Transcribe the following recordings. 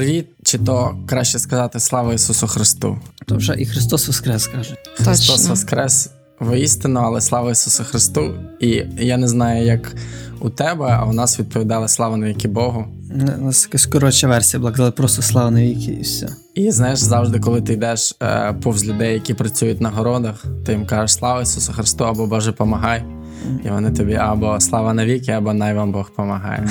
привіт, чи то краще сказати слава Ісусу Христу. То вже і Христос Воскрес каже. Христос Точно. Воскрес воістину, але слава Ісусу Христу. І я не знаю, як у тебе, а у нас відповідали слава навіки Богу. У нас така скоротша версія була, казали просто слава навіки і все. І знаєш, завжди, коли ти йдеш е, повз людей, які працюють на городах, ти їм кажеш слава Ісусу Христу або Боже помагай. І вони тобі або слава навіки, або най вам Бог помагає.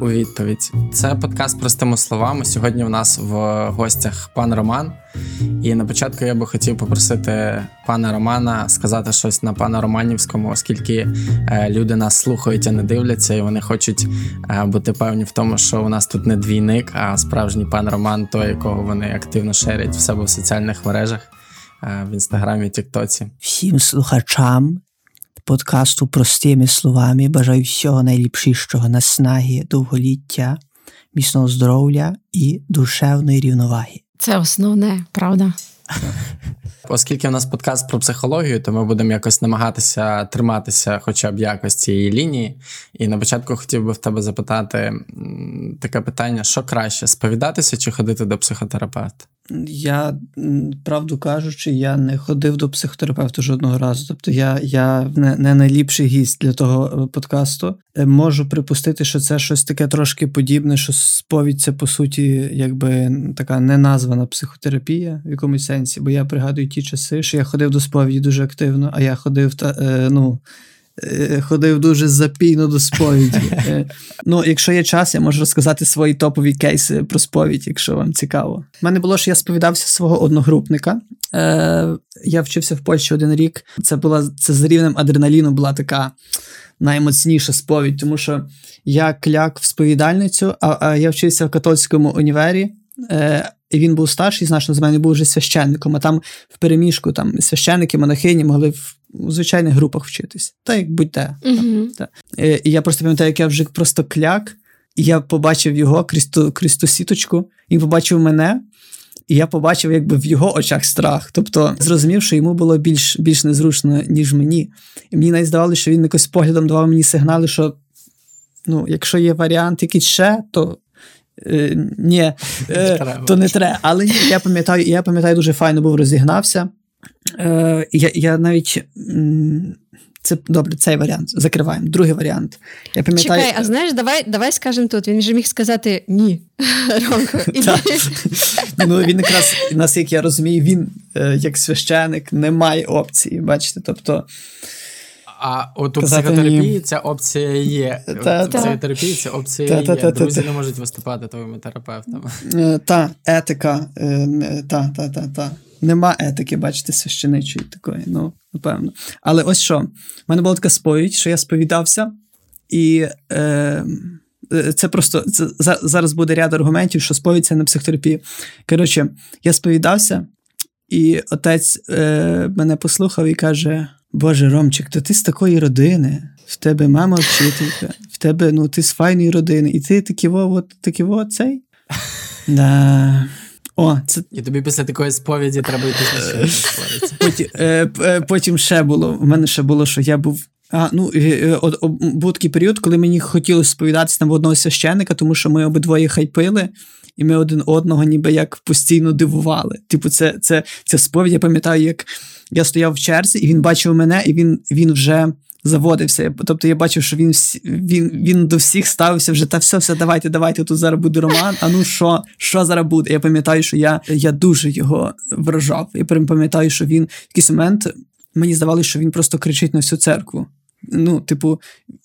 У відповідь. Це подкаст простими словами. Сьогодні у нас в гостях пан Роман. І на початку я би хотів попросити пана Романа сказати щось на пана Романівському, оскільки е, люди нас слухають, а не дивляться, і вони хочуть е, бути певні в тому, що у нас тут не двійник, а справжній пан Роман, той, якого вони активно шерять в себе в соціальних мережах е, в інстаграмі, Тіктоці. Всім слухачам подкасту простими словами бажаю всього найліпшішого наснаги, довголіття, міцного здоров'я і душевної рівноваги. Це основне, правда? Оскільки у нас подкаст про психологію, то ми будемо якось намагатися триматися хоча б якось цієї лінії. І на початку хотів би в тебе запитати таке питання: що краще сповідатися чи ходити до психотерапевта? Я, правду кажучи, я не ходив до психотерапевта жодного разу. Тобто я, я не, не найліпший гість для того е, подкасту. Е, Можу припустити, що це щось таке трошки подібне, що сповідь це по суті, якби така неназвана психотерапія в якомусь сенсі. Бо я пригадую ті часи, що я ходив до сповіді дуже активно, а я ходив та е, ну. Е, Ходив дуже запійно до сповіді. Е, Ну, якщо є час, я можу розказати свої топові кейси про сповідь, якщо вам цікаво. У мене було, що я сповідався свого одногрупника. Е, я вчився в Польщі один рік. Це була це з рівнем адреналіну була така наймоцніша сповідь, тому що я кляк в сповідальницю, а, а я вчився в католицькому універі. Е, і він був старший, значно з мене був вже священником, а там в переміжку там священники, монахині могли в, у звичайних групах вчитись. Та як будь-де. Угу. Е, І я просто пам'ятаю, як я вже просто кляк, і я побачив його крісту, крістосіточку, він побачив мене, і я побачив якби в його очах страх. Тобто зрозумів, що йому було більш, більш незручно, ніж мені. І мені навіть здавалося, що він якось поглядом давав мені сигнали, що ну, якщо є варіант якийсь ще, то. Е, ні, е, треба. то не треба. Але ні, я пам'ятаю, я пам'ятаю, дуже файно був розігнався. Е, я, я навіть. Це добре, цей варіант. Закриваємо. Другий варіант. Я пам'ятаю. Чекай, а знаєш, давай, давай скажемо тут. Він же міг сказати ні. Так. Ну, він якраз, наскільки я розумію, він, е, як священик, не має опції. Бачите? Тобто, А от у психотерапії ця опція є. Та- у психотерапії ця опція Та- є. та- та- Друзі та- не можуть виступати твоїми терапевтами. е, та етика, е, е, та, та, та, та. Нема етики, бачите, священичої такої, ну, напевно. Але ось що, в мене була така сповідь, що я сповідався, і е, е, це просто це, за- зараз буде ряд аргументів, що сповідь це не психотерапія. Коротше, я сповідався, і отець е, мене послухав і каже: Боже, Ромчик, то ти з такої родини, в тебе мама вчителька, в тебе ну, ти з файної родини, і ти такі во, от, такі во, цей. Да. О, це І тобі після такої сповіді треба йти потім, е, е, потім ще було. У мене ще було, що я був. А, ну, е, був такий період, коли мені хотілося сповідатися там одного священника, тому що ми обидвоє хайпили, і ми один одного ніби як постійно дивували. Типу, це, це, це сповідь. Я пам'ятаю, як я стояв в черзі, і він бачив мене, і він, він вже заводився. Тобто я бачив, що він, він, він до всіх ставився вже, та все, все, давайте, давайте, тут зараз буде роман. А ну що, що зараз буде? Я пам'ятаю, що я, я дуже його вражав. Я пам'ятаю, що він в якийсь момент мені здавалося, що він просто кричить на всю церкву. Ну, типу,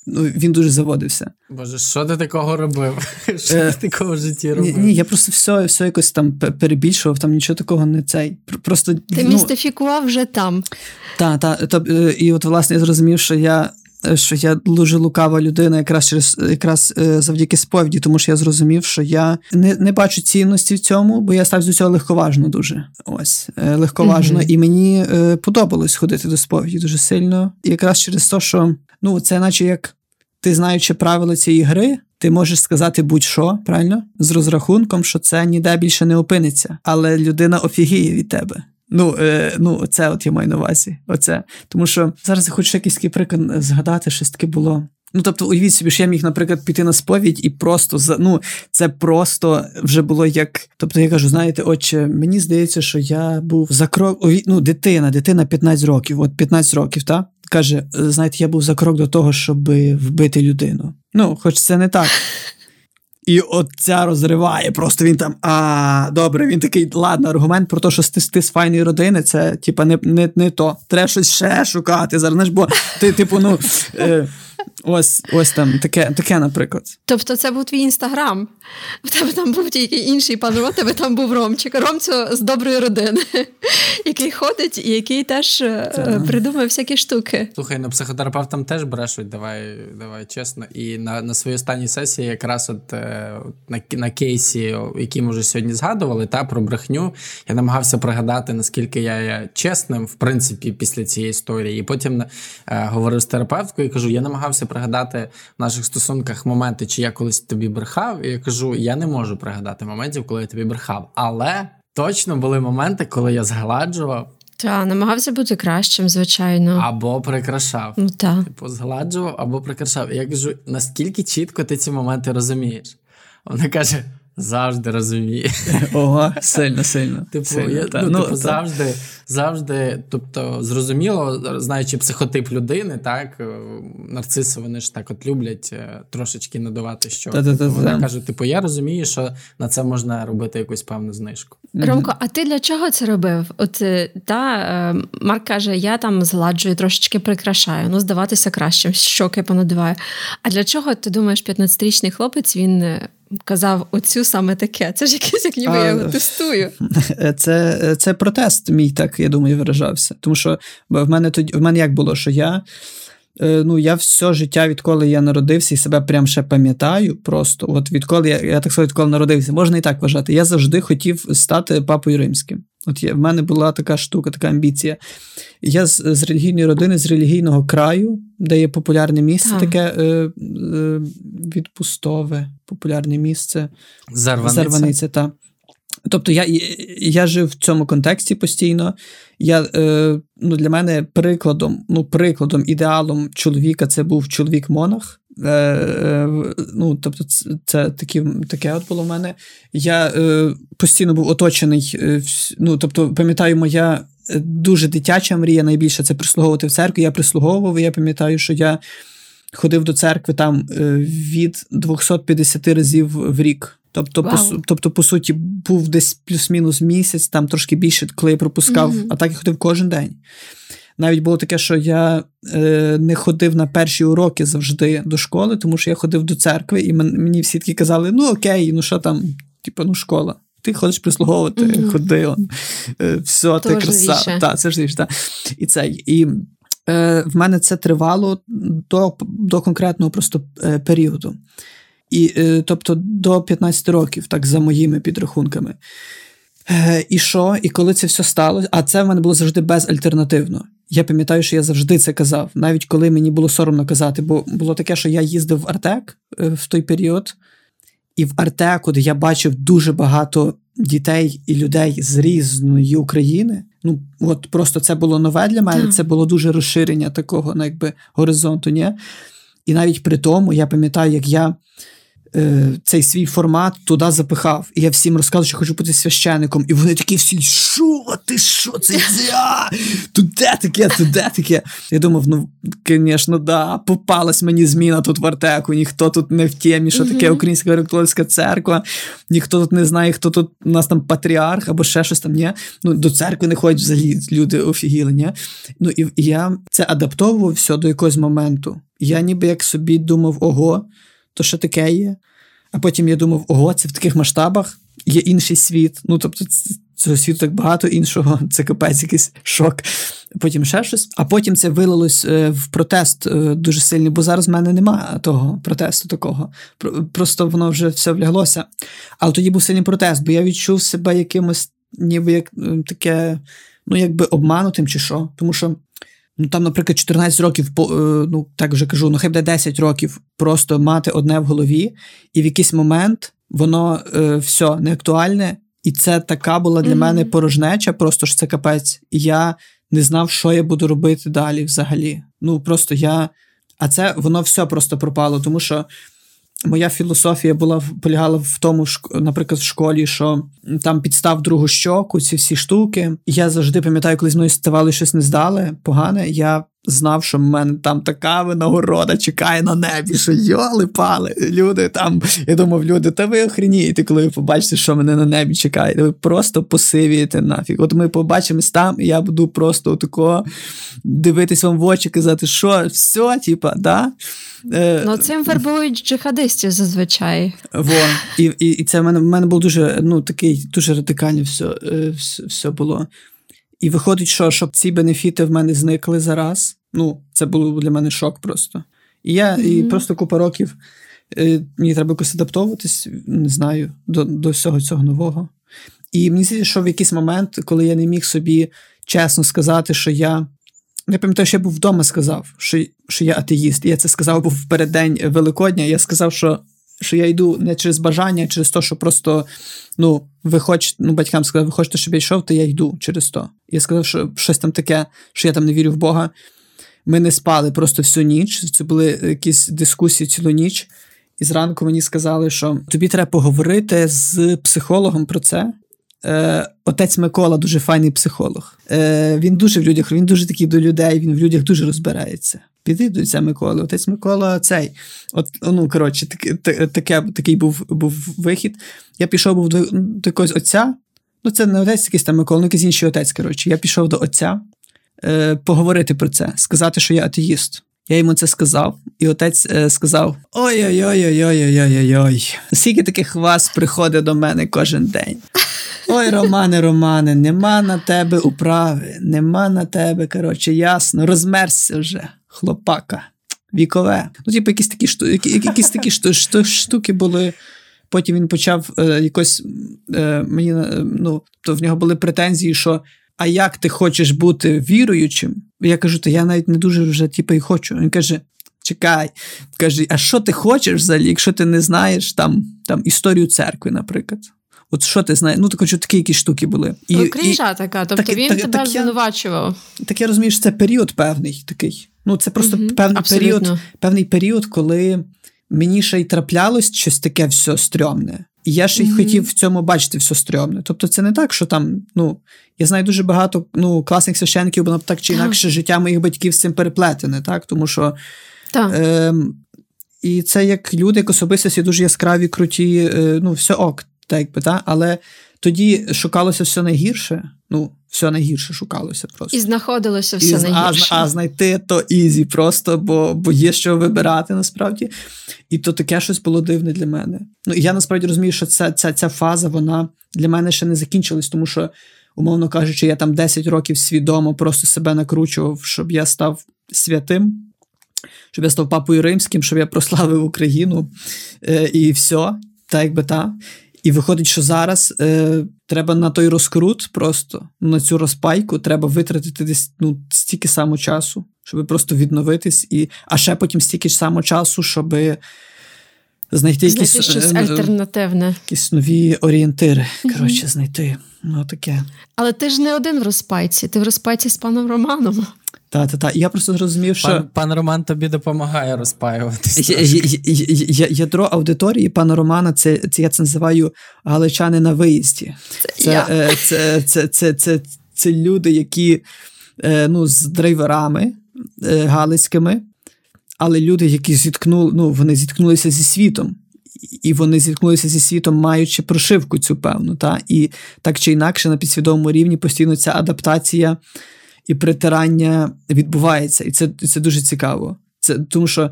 ну, він дуже заводився. Боже, що ти такого робив? Що Е, ти такого в житті робив? ні, я просто все, все якось там перебільшував, там нічого такого не цей. Просто Ти ну, містифікував вже там. Так, та, та, е, і от власне я зрозумів, що я. Що я дуже лукава людина, якраз через якраз е, завдяки сповіді, тому що я зрозумів, що я не, не бачу цінності в цьому, бо я ставлю до цього легковажно дуже. Ось е, легковажно, Мгм. і мені е, подобалось ходити до сповіді дуже сильно. І якраз через те, що ну це, наче як ти знаючи правила цієї гри, ти можеш сказати будь-що, правильно? З розрахунком, що це ніде більше не опиниться, але людина офігіє від тебе. Ну, е, ну, це от я маю на увазі. Оце. Тому що зараз я хочу якийсь такий приклад згадати, щось таке було. Ну, тобто, уявіть собі, що я міг, наприклад, піти на сповідь і просто за ну, це просто вже було як. Тобто, я кажу, знаєте, отче, мені здається, що я був за крок. Ну, дитина, дитина 15 років, от 15 років, так? Каже, знаєте, я був за крок до того, щоб вбити людину. Ну, хоч це не так. І от ця розриває. Просто він там. А, добре, він такий, ладно, аргумент про те, що ти, ти з файної родини, це типа не не, не то. Треба щось ще шукати. Зараз знаєш, бо ти, типу, ну. Е, Ось ось там таке, таке, наприклад. Тобто, це був твій інстаграм. В тебе там був тільки інший пан Ром, тебе там був Ромчик. Ромцю з доброї родини, який ходить і який теж е, це... придумує всякі штуки. Слухай, ну психотерапевтам теж брешуть, давай давай чесно. І на на своїй останній сесії, якраз от е, на на кейсі, який ми вже сьогодні згадували, та про брехню, я намагався пригадати, наскільки я є чесним, в принципі, після цієї історії. І потім е, говорив з терапевткою і кажу: я намагався намагався пригадати в наших стосунках моменти, чи я колись тобі брехав. І я кажу: я не можу пригадати моментів, коли я тобі брехав. Але точно були моменти, коли я згладжував. Та, намагався бути кращим, звичайно. Або прикрашав. Ну, та. Типу, згладжував або прикрашав. І я кажу, наскільки чітко ти ці моменти розумієш? Вона каже: завжди розуміє. Ого, сильно, сильно. Типу, сильно, я, ну, ну, типу завжди, завжди, тобто, зрозуміло, знаючи психотип людини, так, е, нарциси вони ж так от люблять е, трошечки надавати що. Вона каже: типу, я розумію, що на це можна робити якусь певну знижку. Ромко, а ти для чого це робив? От е, та Марк каже: я там зладжую, трошечки прикрашаю, ну здаватися кращим, щоки понадуваю. А для чого ти думаєш, 15-річний хлопець він казав оцю саме таке. Це ж якесь, як ніби а, я його тестую. Це це протест, мій так, я думаю, виражався. Тому що в мене тоді в мене як було, що я. Е, ну, я все життя, відколи я народився і себе прям ще пам'ятаю. Просто от відколи я я так сказав, відколи народився, можна і так вважати. Я завжди хотів стати папою римським. От я, в мене була така штука, така амбіція. Я з, з релігійної родини, з релігійного краю, де є популярне місце, так. таке е, е, відпустове, популярне місце. Зарваниця. Зарваниця, та. Тобто я я жив в цьому контексті постійно. Я, е, ну, Для мене прикладом, ну, прикладом, ідеалом чоловіка це був чоловік-монах. Е, е, ну, тобто, це, такі, таке от було в мене. Я е, постійно був оточений. Е, ну, тобто, пам'ятаю, моя е, дуже дитяча мрія найбільше це прислуговувати в церкві. Я прислуговував, і я пам'ятаю, що я ходив до церкви там від 250 разів в рік. Тобто, wow. по тобто, по суті, був десь плюс-мінус місяць, там трошки більше, коли я пропускав, mm-hmm. а так я ходив кожен день. Навіть було таке, що я е, не ходив на перші уроки завжди до школи, тому що я ходив до церкви, і мені всі такі казали: ну окей, ну що там, типу, ну школа. Ти ходиш прислуговувати, mm-hmm. ходи, он, е, все, ти краса. Та, це ж та. І це. І е, в мене це тривало до до конкретного просто е, періоду. І, е, Тобто до 15 років, так за моїми підрахунками. Е, і що? І коли це все сталося, а це в мене було завжди безальтернативно. Я пам'ятаю, що я завжди це казав, навіть коли мені було соромно казати, бо було таке, що я їздив в Артек е, в той період, і в Артеку, де я бачив дуже багато дітей і людей з різної України. Ну, от просто це було нове для мене, це було дуже розширення такого, ну, якби горизонту. ні? І навіть при тому я пам'ятаю, як я цей свій формат туди запихав. І я всім розказував, що хочу бути священником. І вони такі всі, що ти що це? я? Тут таке, тут де таке. Я думав, ну, звісно, да, попалась мені зміна тут в Артеку, ніхто тут не в темі, що таке Українська греко церква, ніхто тут не знає, хто тут у нас там патріарх або ще щось там. ні. Ну, До церкви не ходять взагалі люди офігіли, ні? Ну, і, і я це адаптовував все до якогось моменту. Я ніби як собі думав, ого то що таке є. А потім я думав, ого, це в таких масштабах є інший світ. Ну, тобто, цього світу так багато іншого, це капець якийсь шок. Потім ще щось. А потім це вилилось е, в протест е, дуже сильний, бо зараз в мене немає того протесту такого. Просто воно вже все вляглося. Але тоді був сильний протест, бо я відчув себе якимось, ніби як таке, ну, якби обманутим чи що. Тому що Ну там, наприклад, 14 років, е, ну так вже кажу, ну хай буде 10 років просто мати одне в голові, і в якийсь момент воно е, все не актуальне, і це така була для mm-hmm. мене порожнеча, просто ж це капець. І я не знав, що я буду робити далі взагалі. Ну просто я А це воно все просто пропало, тому що моя філософія була полягала в тому, наприклад, в школі, що там підстав другу щоку, ці всі штуки. Я завжди пам'ятаю, коли з мною ставали щось не здали погане. Я знав, що в мене там така винагорода чекає на небі, що йоли пали. Люди там. Я думав, люди, та ви охренієте, коли ви побачите, що мене на небі чекає. Ви просто посивієте нафіг. От ми побачимось там, і я буду просто отако дивитись вам в очі, казати, що все, типа, да. Е, ну, цим вербують джихадистів зазвичай. Во. І і, і це в мене в мене було дуже ну, такий, дуже радикально все, все, все було. І виходить, що щоб ці бенефіти в мене зникли зараз. Ну, це було для мене шок просто. І я mm-hmm. і просто купа років е, мені треба якось адаптовуватись, не знаю, до до всього цього нового. І мені здається, що в якийсь момент, коли я не міг собі чесно сказати, що я. Я пам'ятаю, що я був вдома сказав, що що я атеїст. Я це сказав був в переддень Великодня. Я сказав, що що я йду не через бажання, а через те, що просто ну, ви хочете, ну, батькам сказали, ви хочете, щоб я йшов, то я йду через то. Я сказав, що щось там таке, що я там не вірю в Бога. Ми не спали просто всю ніч. Це були якісь дискусії цілу ніч. І зранку мені сказали, що тобі треба поговорити з психологом про це. Е, Отець Микола дуже файний психолог. Е, Він дуже в людях, він дуже такий до людей, він в людях дуже розбирається. Піди до отця Миколи. Отець Микола цей. От, ну, коротше, таке, таке, такий був був вихід. Я пішов був до, до якогось отця. Ну, це не отець якийсь там Микола, ну якийсь інший отець. коротше. Я пішов до отця е, поговорити про це, сказати, що я атеїст. Я йому це сказав, і отець е, сказав: Ой-ой-ой-ой-ой-ой-ой-ой. Скільки таких вас приходить до мене кожен день. Ой, Романе, Романе, нема на тебе управи, нема на тебе, коротше, ясно, розмерзся вже хлопака, вікове. Ну, типу, якісь такі штуки, якісь такі штуки були. Потім він почав е, якось е, мені е, ну, то в нього були претензії, що а як ти хочеш бути віруючим? Я кажу, то я навіть не дуже вже типу, і хочу. Він каже: Чекай, каже, а що ти хочеш взагалі, якщо ти не знаєш там там історію церкви, наприклад? От що ти знаєш? Ну, так хочу, такі якісь штуки були. І, ну, крінжа і, така, тобто так, він так, тебе так, звинувачував. Так я розумію, що це період певний такий. Ну, це просто угу, певний період, певний період, коли мені ще й траплялось щось таке все стрьомне. І я ще й mm-hmm. хотів в цьому бачити все стрьомне. Тобто, це не так, що там, ну, я знаю дуже багато ну, класних священників, бо так чи інакше життя моїх батьків з цим переплетене, так? Тому що. Е, і це як люди, як особистості дуже яскраві, круті, е, ну, все ок, так якби, так? але тоді шукалося все найгірше. Ну, все найгірше шукалося просто. І знаходилося все і, найгірше. А, а знайти то easy просто, бо бо є що вибирати насправді. І то таке щось було дивне для мене. Ну, і я насправді розумію, що ця, ця, ця фаза, вона для мене ще не закінчилась, тому що, умовно кажучи, я там 10 років свідомо просто себе накручував, щоб я став святим. Щоб я став папою римським, щоб я прославив Україну е, і все, так якби та. І виходить, що зараз е, треба на той розкрут, просто на цю розпайку, треба витратити десь ну, стільки само часу, щоб просто відновитись, і, а ще потім стільки ж само часу, щоб знайти, знайти якісь щось е, альтернативне. Якісь нові орієнтири. Коротше, знайти. Ну, таке. Але ти ж не один в розпайці, ти в розпайці з паном Романом. Та, та, та. Я просто зрозумів, що. Пан, пан Роман тобі допомагає розпаюватися. Ядро аудиторії пана Романа, це це я це називаю галичани на виїзді. Це е, це, це, це, це, це, люди, які е, ну, з драйверами е, галицькими, але люди, які зіткнули, ну, вони зіткнулися зі світом. І вони зіткнулися зі світом, маючи прошивку цю певну. Та? І так чи інакше на підсвідомому рівні постійно ця адаптація і притирання відбувається. І це це дуже цікаво. Це Тому що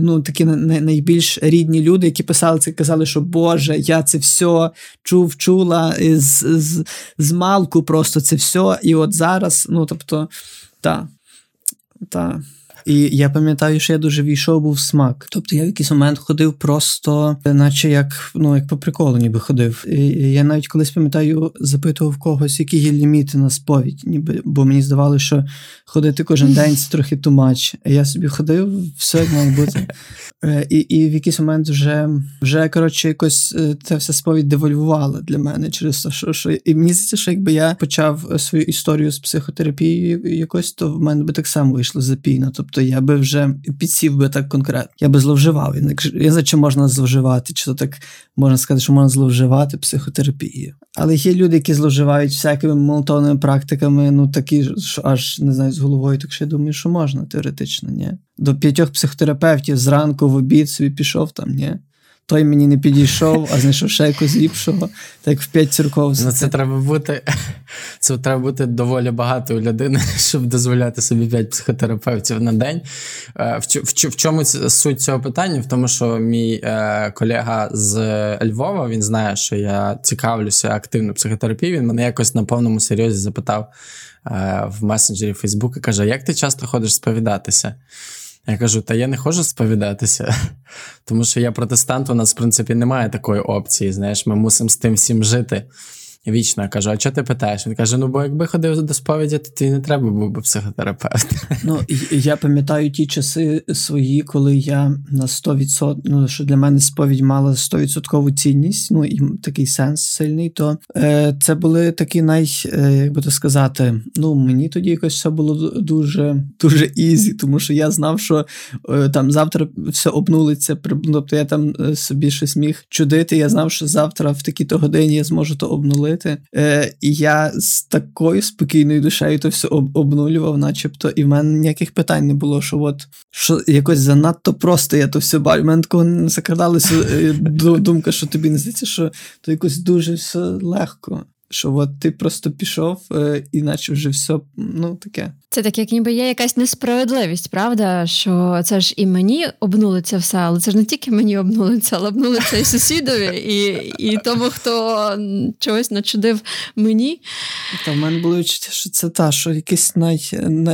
ну, такі найбільш рідні люди, які писали це, казали, що Боже, я це все чув, чула з, з, з малку просто це все. І от зараз, ну тобто, так. Та. І я пам'ятаю, що я дуже війшов був смак. Тобто я в якийсь момент ходив просто, наче як ну, як по приколу, ніби ходив. І Я навіть колись пам'ятаю, запитував когось, які є ліміти на сповідь, ніби, бо мені здавалося, що ходити кожен день це трохи тумач. Я собі ходив, все як має бути. Е, і і в якийсь момент вже вже коротше якось е, ця вся сповідь девольвувала для мене через те, що, що і мені здається, що якби я почав свою історію з психотерапією якось, то в мене би так само вийшло запійно. Тобто тобто я би вже підсів би так конкретно. Я би зловживав. Я знаю, чи можна зловживати, чи то так можна сказати, що можна зловживати психотерапією. Але є люди, які зловживають всякими молотовними практиками, ну такі, що аж не знаю, з головою, так що я думаю, що можна теоретично, ні. До п'ятьох психотерапевтів зранку в обід собі пішов там, ні той мені не підійшов, а знайшов ще якогось ліпшого, так в п'ять церков. Ну, це треба бути це треба бути доволі багатою людиною, щоб дозволяти собі п'ять психотерапевтів на день. Е, в, в, в чому суть цього питання? В тому, що мій е, колега з Львова він знає, що я цікавлюся активно психотерапією. Він мене якось на повному серйозі запитав е, в месенджері Фейсбук і каже: Як ти часто ходиш сповідатися? Я кажу, та я не хочу сповідатися, тому що я протестант, у нас, в принципі, немає такої опції. Знаєш, ми мусимо з тим всім жити вічно. Кажу, а чого ти питаєш? Він каже: ну, бо якби ходив до сповіді, то ти не треба був би психотерапевт. Ну, я пам'ятаю ті часи свої, коли я на 100%, ну, що для мене сповідь мала 100% цінність, ну і такий сенс сильний, то е, це були такі най, е, як би то сказати, ну, мені тоді якось все було дуже дуже easy, тому що я знав, що е, там завтра все обнулиться, тобто я там е, собі щось міг чудити. Я знав, що завтра в такій-то годині я зможу то обнулити робити. Е, я з такою спокійною душею то все об, обнулював, начебто, і в мене ніяких питань не було, що от що якось занадто просто я то все бачу. У мене такого не закрадалася е, думка, що тобі не здається, що то якось дуже все легко що от ти просто пішов, е, іначе вже все ну таке. Це так, як ніби є якась несправедливість, правда? Що це ж і мені обнулиться все, але це ж не тільки мені обнулиться, але обнулиться і сусідові, і і тому, хто чогось начудив мені. Та в мене було відчуття, що це та, що якийсь най,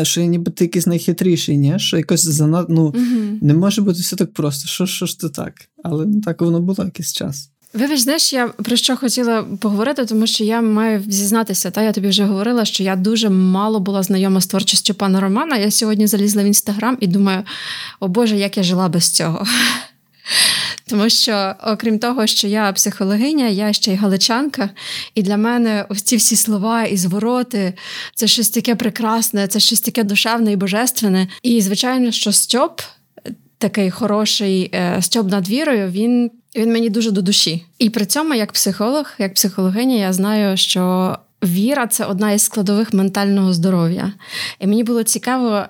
що ніби ти якийсь найхитріший, ні? що якось занадто ну, угу. не може бути все так просто. Що що ж це так? Але ну, так воно було якийсь час. Вибач, знаєш, я про що хотіла поговорити, тому що я маю зізнатися, та я тобі вже говорила, що я дуже мало була знайома з творчістю пана Романа. Я сьогодні залізла в інстаграм і думаю, о Боже, як я жила без цього. Тому що, окрім того, що я психологиня, я ще й галичанка, і для мене ось ці всі слова і звороти це щось таке прекрасне, це щось таке душевне і божественне. І, звичайно, що Стьоп, такий хороший стьоб над вірою, він він мені дуже до душі. І при цьому, як психолог, як психологиня, я знаю, що віра це одна із складових ментального здоров'я. І мені було цікаво.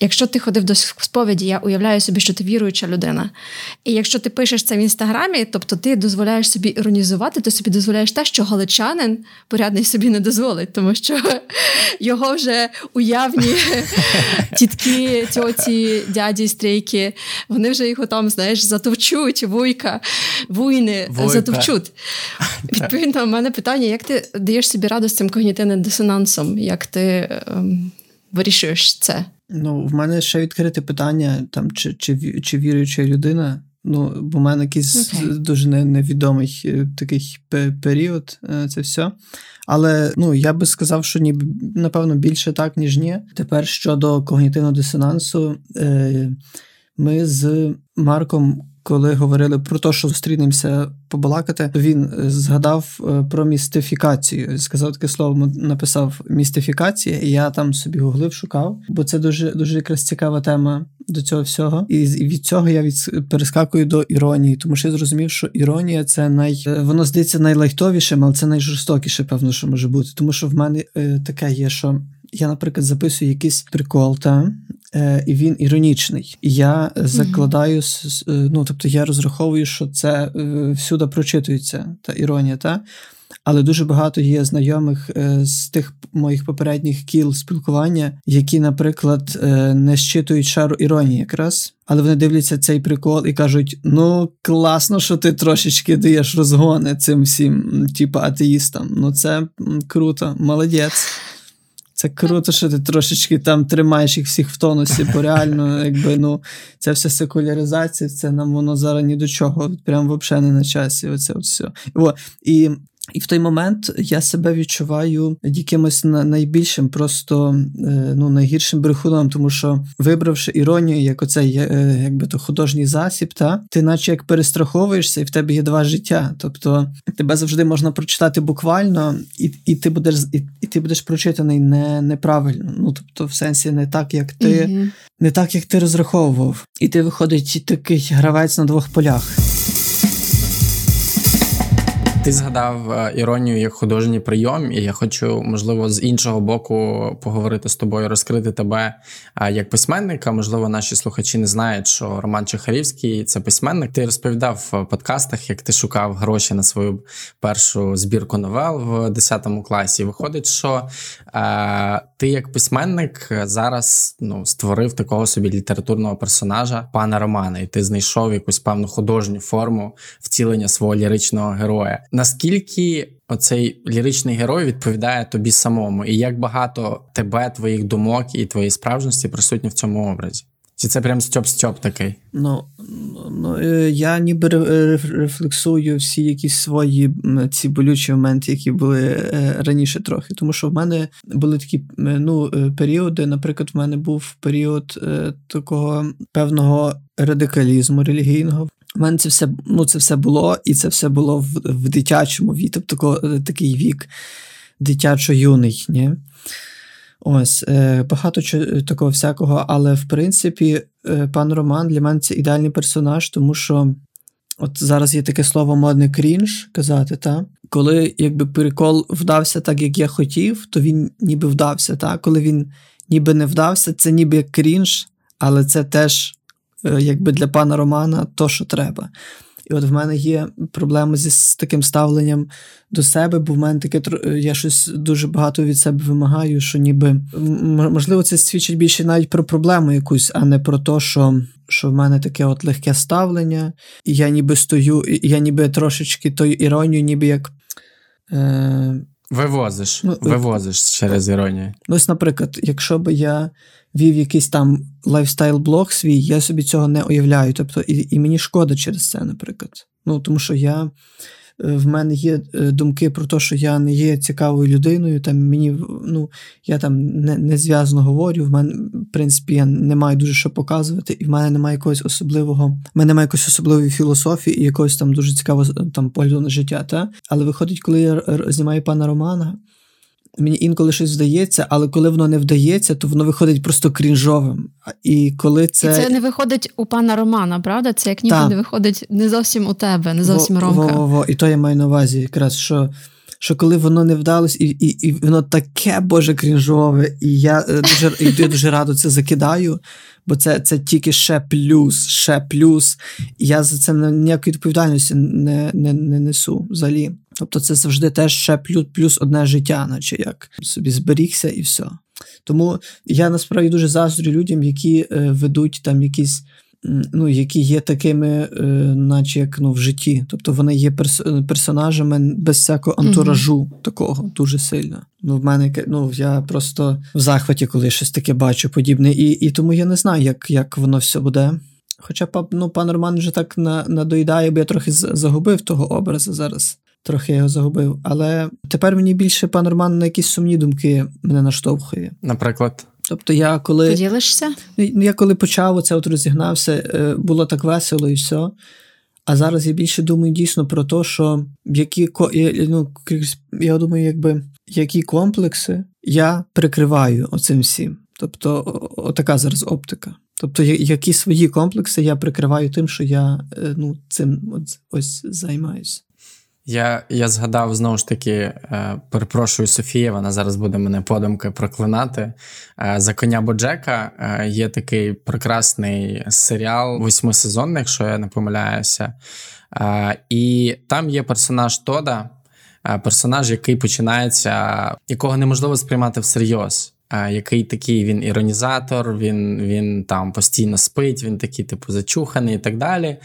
Якщо ти ходив до сповіді, я уявляю собі, що ти віруюча людина. І якщо ти пишеш це в інстаграмі, тобто ти дозволяєш собі іронізувати, ти собі дозволяєш те, що галичанин порядний собі не дозволить, тому що його вже уявні тітки, тьоті, дяді, стрійки, вони вже його там, знаєш, затовчуть, вуйка, вуйни Вуйка. затовчуть. Відповідно, у мене питання: як ти даєш собі раду з цим когнітивним дисонансом? Як ти ем, вирішуєш це? Ну, в мене ще відкрите питання, там, чи чи, чи віруюча людина. Ну, бо в мене якийсь okay. дуже невідомий е, такий період, е, це все. Але ну, я би сказав, що ні, напевно більше так, ніж ні. Тепер щодо когнітивного дисонансу, е, ми з Марком коли говорили про те, що зустрінемося побалакати, то він е, згадав е, про містифікацію. Сказав таке слово, написав містифікація, і я там собі гуглив, шукав, бо це дуже дуже якраз цікава тема до цього всього. І від цього я від перескакую до іронії, тому що я зрозумів, що іронія це най е, воно здається найлайтовішим, але це найжорстокіше, певно, що може бути. Тому що в мене таке є, що я, наприклад, записую якийсь прикол, та Е, і він іронічний. Я закладаю mm-hmm. ну тобто я розраховую, що це е, всюди прочитується та іронія, та. Але дуже багато є знайомих з тих моїх попередніх кіл спілкування, які, наприклад, не щитують шару іронії якраз, але вони дивляться цей прикол і кажуть: ну, класно, що ти трошечки даєш розгони цим всім, типу атеїстам. Ну, це круто, молодець. Це круто, що ти трошечки там тримаєш їх всіх в тонусі, бо реально, якби ну, ця вся секуляризація, це нам воно зараз ні до чого. Прям взагалі не на часі. Оце все. І І в той момент я себе відчуваю якимось найбільшим, просто е, ну, найгіршим брехуном, тому що вибравши іронію, як оцей е, якби то художній засіб, та ти наче як перестраховуєшся, і в тебе є два життя. Тобто тебе завжди можна прочитати буквально, і і ти будеш і, і ти будеш прочитаний не, неправильно. Ну тобто, в сенсі не так, як ти, mm не так, як ти розраховував. І ти виходить такий гравець на двох полях. Ти згадав е, іронію як художній прийом, і я хочу, можливо, з іншого боку поговорити з тобою, розкрити тебе е, як письменника. Можливо, наші слухачі не знають, що Роман Чехарівський це письменник. Ти розповідав в подкастах, як ти шукав гроші на свою першу збірку новел в 10 класі. Виходить, що е, ти як письменник зараз ну, створив такого собі літературного персонажа, пана Романа, і ти знайшов якусь певну художню форму втілення свого ліричного героя. Наскільки оцей ліричний герой відповідає тобі самому, і як багато тебе, твоїх думок і твоєї справжності присутні в цьому образі? Чи це прям стьоп-стьоп такий? Ну ну е, я ніби рефлексую всі якісь свої ці болючі моменти, які були е, раніше трохи. Тому що в мене були такі ну, е, періоди. Наприклад, в мене був період такого певного радикалізму релігійного. У мене це все ну, це все було, і це все було в в дитячому віці, тобто такий вік дитячо-юний. Ні? Ось, е, Багато такого всякого, але в принципі, е, пан Роман для мене це ідеальний персонаж, тому що от зараз є таке слово модне крінж казати, та? коли якби прикол вдався так, як я хотів, то він ніби вдався. Та? Коли він ніби не вдався, це ніби як крінж, але це теж Е, якби для пана Романа то, що треба. І от в мене є проблема зі з таким ставленням до себе, бо в мене таке я щось дуже багато від себе вимагаю, що ніби можливо це свідчить більше навіть про проблему якусь, а не про те, що що в мене таке от легке ставлення, і я ніби стою, і я ніби трошечки тою іронію, ніби як. Е... Вивозиш, ну, вивозиш через іронію. Ну, ось, наприклад, якщо би я вів якийсь там лайфстайл-блог свій, я собі цього не уявляю. Тобто, і і мені шкода через це, наприклад. Ну, Тому що я. Е, в мене є е, думки про те, що я не є цікавою людиною. Там мені ну я там не не зв'язано говорю. В мене, в принципі, я не маю дуже що показувати, і в мене немає якогось особливого, в мене немає якоїсь особливої філософії і якогось там дуже цікавого там погляду на життя. Та? Але виходить, коли я знімаю пана Романа, Мені інколи щось здається, але коли воно не вдається, то воно виходить просто крінжовим. І коли це І це не виходить у пана Романа, правда? Це як ніби не виходить не зовсім у тебе, не зовсім во, Ромка. Во, во, І то я маю на увазі, якраз що що коли воно не вдалось, і і, і воно таке боже крінжове, і я е, дуже і я дуже радо це закидаю, бо це це тільки ще плюс, ще плюс. І я за це ніякої відповідальності не, не, не несу взагалі. Тобто це завжди теж ще плюс плюс одне життя, наче як собі зберігся і все. Тому я насправді дуже заздрю людям, які е, ведуть там якісь. Ну, які є такими, е, наче як ну, в житті. Тобто вони є перс- персонажами без всякого антуражу mm-hmm. такого дуже сильно. Ну, в мене ну, я просто в захваті, коли щось таке бачу подібне, і і тому я не знаю, як як воно все буде. Хоча ну, пан Роман вже так на, надоїдає, бо я трохи загубив того образу зараз трохи його загубив. Але тепер мені більше пан Роман на якісь сумні думки мене наштовхує. Наприклад. Тобто я коли Поділишся? Ну, я коли почав оце от розігнався, е, було так весело і все. А зараз я більше думаю дійсно про те, що які ну, я думаю, якби які комплекси я прикриваю оцим всім. Тобто, отака зараз оптика. Тобто, які свої комплекси я прикриваю тим, що я е, ну, цим ось, ось займаюся. Я я згадав знову ж таки, е, перепрошую Софія, вона зараз буде мене подумки проклинати. Е, за коня Боджека е, є такий прекрасний серіал, восьмисезонний, якщо я не помиляюся. І там є персонаж Тода, персонаж, який починається, якого неможливо сприймати всерйоз. Який такий він іронізатор, він він там постійно спить, він такий, типу, зачуханий і так далі.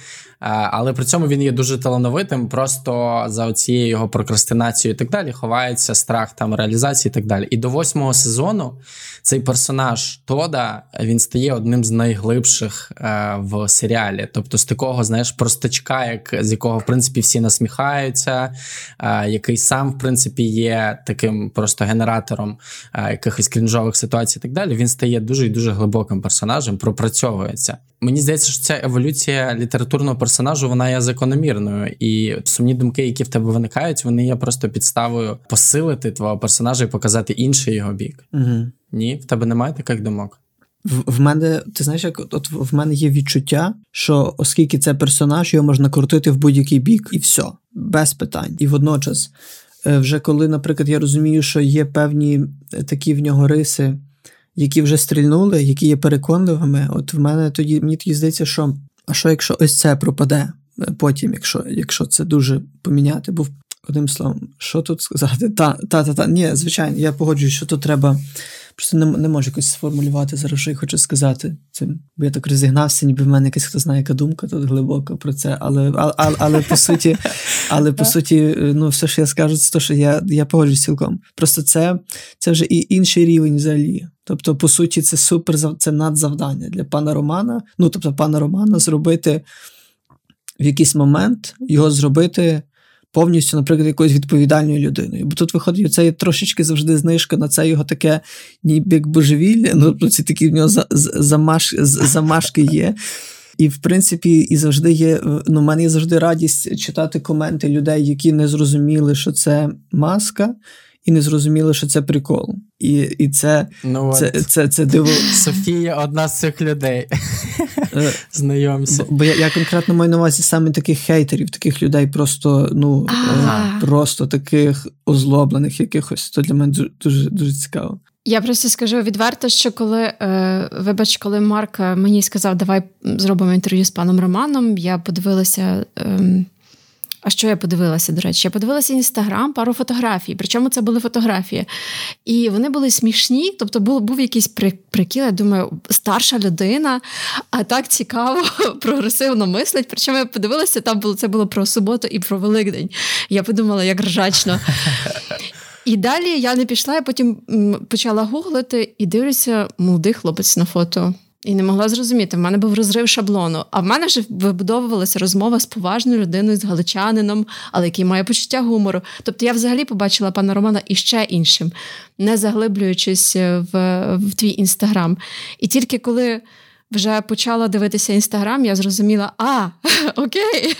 Але при цьому він є дуже талановитим, просто за цією його прокрастинацією і так далі ховається страх там реалізації і так далі. І до восьмого сезону цей персонаж Тода він стає одним з найглибших е, в серіалі. Тобто з такого, знаєш, простачка, як з якого в принципі всі насміхаються, е, який сам в принципі є таким просто генератором е, якихось крінжових ситуацій. і Так далі. Він стає дуже і дуже глибоким персонажем, пропрацьовується. Мені здається, що ця еволюція літературного персонажу вона є закономірною, і сумні думки, які в тебе виникають, вони є просто підставою посилити твого персонажа і показати інший його бік. Угу. Ні, в тебе немає таких думок. В, в мене, ти знаєш, як от в мене є відчуття, що оскільки це персонаж, його можна крутити в будь-який бік, і все, без питань. І водночас, вже коли, наприклад, я розумію, що є певні е, такі в нього риси які вже стрільнули, які є переконливими, от в мене тоді мені тоді здається, що а що якщо ось це пропаде е, потім, якщо якщо це дуже поміняти? Бо одним словом, що тут сказати? Та, та, та, та. Ні, звичайно, я погоджуюсь, що тут треба. Просто не не можу якось сформулювати зараз, що я хочу сказати цим. Бо я так розігнався, ніби в мене якась хто знає, яка думка тут глибока про це. Але але, але, але по суті, але по суті, ну все, що я скажу, це те, що я я погоджуюсь цілком. Просто це це вже і інший рівень взагалі. Тобто, по суті, це супер це надзавдання для пана Романа. Ну, тобто, пана Романа зробити в якийсь момент його зробити повністю, наприклад, якоюсь відповідальною людиною. Бо тут виходить, це є трошечки завжди знижка на це його таке, ніби як божевілля. Ну, тобто, ці такі в нього замаш, замашки є. І, в принципі, і завжди є. Ну, в мене є завжди радість читати коменти людей, які не зрозуміли, що це маска і не зрозуміли, що це прикол. І і це ну, це, це, це, це диво. Софія одна з цих людей. Е, Знайомся. Бо, бо я, я конкретно маю на увазі саме таких хейтерів, таких людей, просто ну ага. просто таких озлоблених якихось. То для мене дуже дуже цікаво. Я просто скажу відверто, що коли е, вибач, коли Марк мені сказав, давай зробимо інтерв'ю з паном Романом, я подивилася. Е, а що я подивилася, до речі? Я подивилася інстаграм, пару фотографій. Причому це були фотографії. І вони були смішні, тобто був був якийсь прикіл, я думаю, старша людина, а так цікаво, прогресивно мислить. Причому я подивилася, там було це було про суботу і про Великдень. Я подумала, як ржачно. І далі я не пішла, я потім почала гуглити і дивлюся, молодий хлопець на фото. І не могла зрозуміти, в мене був розрив шаблону. А в мене вже вибудовувалася розмова з поважною людиною, з галичанином, але який має почуття гумору. Тобто я взагалі побачила пана Романа іще іншим, не заглиблюючись в, в твій інстаграм. І тільки коли. Вже почала дивитися інстаграм, я зрозуміла, а, окей.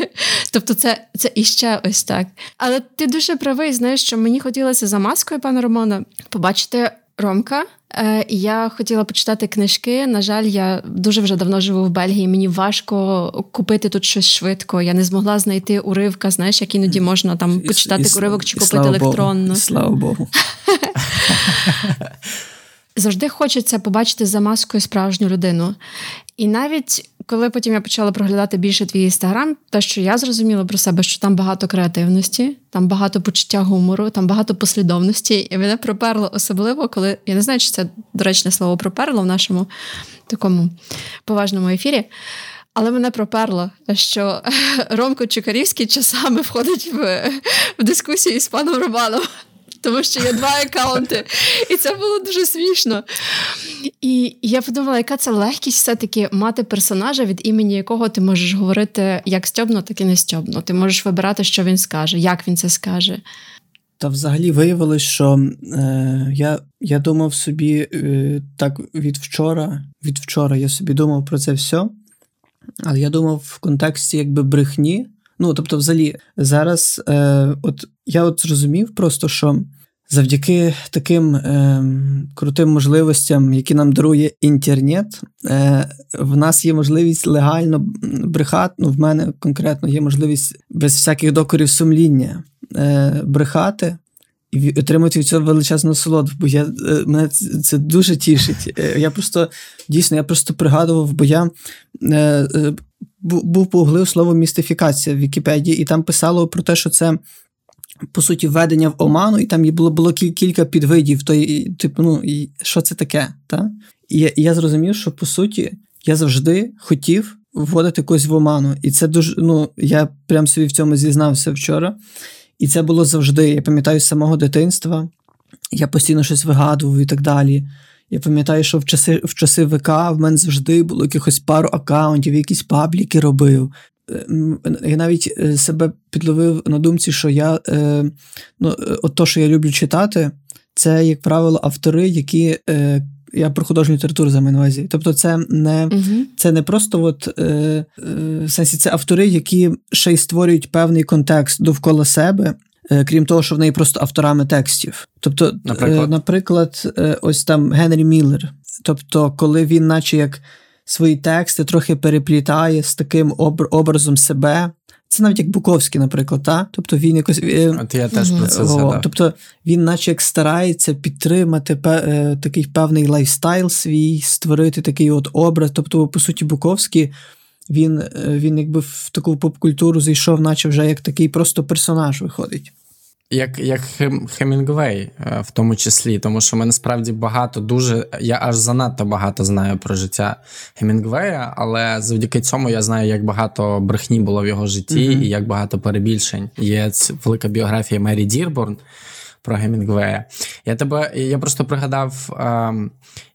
Тобто, це це іще ось так. Але ти дуже правий, знаєш, що мені хотілося за маскою пана Романа побачити Ромка. Е, я хотіла почитати книжки. На жаль, я дуже вже давно живу в Бельгії. Мені важко купити тут щось швидко. Я не змогла знайти уривка. Знаєш, як іноді можна там почитати і, уривок чи купити електронно. Богу. Слава Богу. Завжди хочеться побачити за маскою справжню людину. І навіть коли потім я почала проглядати більше твій інстаграм, те, що я зрозуміла про себе, що там багато креативності, там багато почуття гумору, там багато послідовності, і мене проперло особливо, коли я не знаю, чи це доречне слово проперло в нашому такому поважному ефірі. Але мене проперло, що Ромко Чукарівський часами входить в в дискусії з паном Романом тому що є два аккаунти. І це було дуже смішно. І я подумала, яка це легкість все-таки мати персонажа, від імені якого ти можеш говорити як стьобно, так і не стьобно. Ти можеш вибирати, що він скаже, як він це скаже. Та взагалі виявилось, що е, я я думав собі е, так від вчора, від вчора я собі думав про це все, але я думав в контексті якби брехні. Ну, тобто, взагалі, зараз е, от я от зрозумів просто, що завдяки таким е, крутим можливостям, які нам дарує інтернет, е, в нас є можливість легально брехати. Ну, в мене конкретно є можливість без всяких докорів сумління е, брехати. І отримати від цього величезну насолоду, бо я е, мене це дуже тішить. Е, я просто дійсно я просто пригадував, бо я е, був погуглив слово містифікація в Вікіпедії, і там писало про те, що це по суті, введення в оману, і там було було кілька підвидів. То, типу, ну, і що це таке? Та? І, і я зрозумів, що по суті я завжди хотів вводити когось в оману. І це дуже. ну, Я прям собі в цьому зізнався вчора. І це було завжди. Я пам'ятаю з самого дитинства. Я постійно щось вигадував і так далі. Я пам'ятаю, що в часи в часи ВК в мене завжди було якихось пару аккаунтів, якісь пабліки робив. Е, я навіть е, себе підловив на думці, що я е, ну, от то, що я люблю читати, це, як правило, автори, які. Я про художню літературу за на увазі. Тобто, це не uh це не просто от, е, е, в сенсі, це автори, які ще й створюють певний контекст довкола себе, крім того, що вони є просто авторами текстів. Тобто, наприклад, наприклад ось там Генрі Міллер. Тобто, коли він, наче як свої тексти трохи переплітає з таким образом себе. Це навіть як Буковський, наприклад, та? тобто він якось е, От я теж про це згадав. Тобто він, наче як старається підтримати такий певний лайфстайл свій, створити такий от образ. Тобто, по суті, Буковський він е, він якби в таку поп-культуру зайшов, наче вже як такий просто персонаж виходить. Як як Хемінгвей, е, в тому числі, тому що ми насправді багато дуже. Я аж занадто багато знаю про життя Хемінгвея, але завдяки цьому я знаю, як багато брехні було в його житті mm-hmm. і як багато перебільшень. Є велика біографія Мері Дірборн про Гемінгвея. Я тебе я просто пригадав е,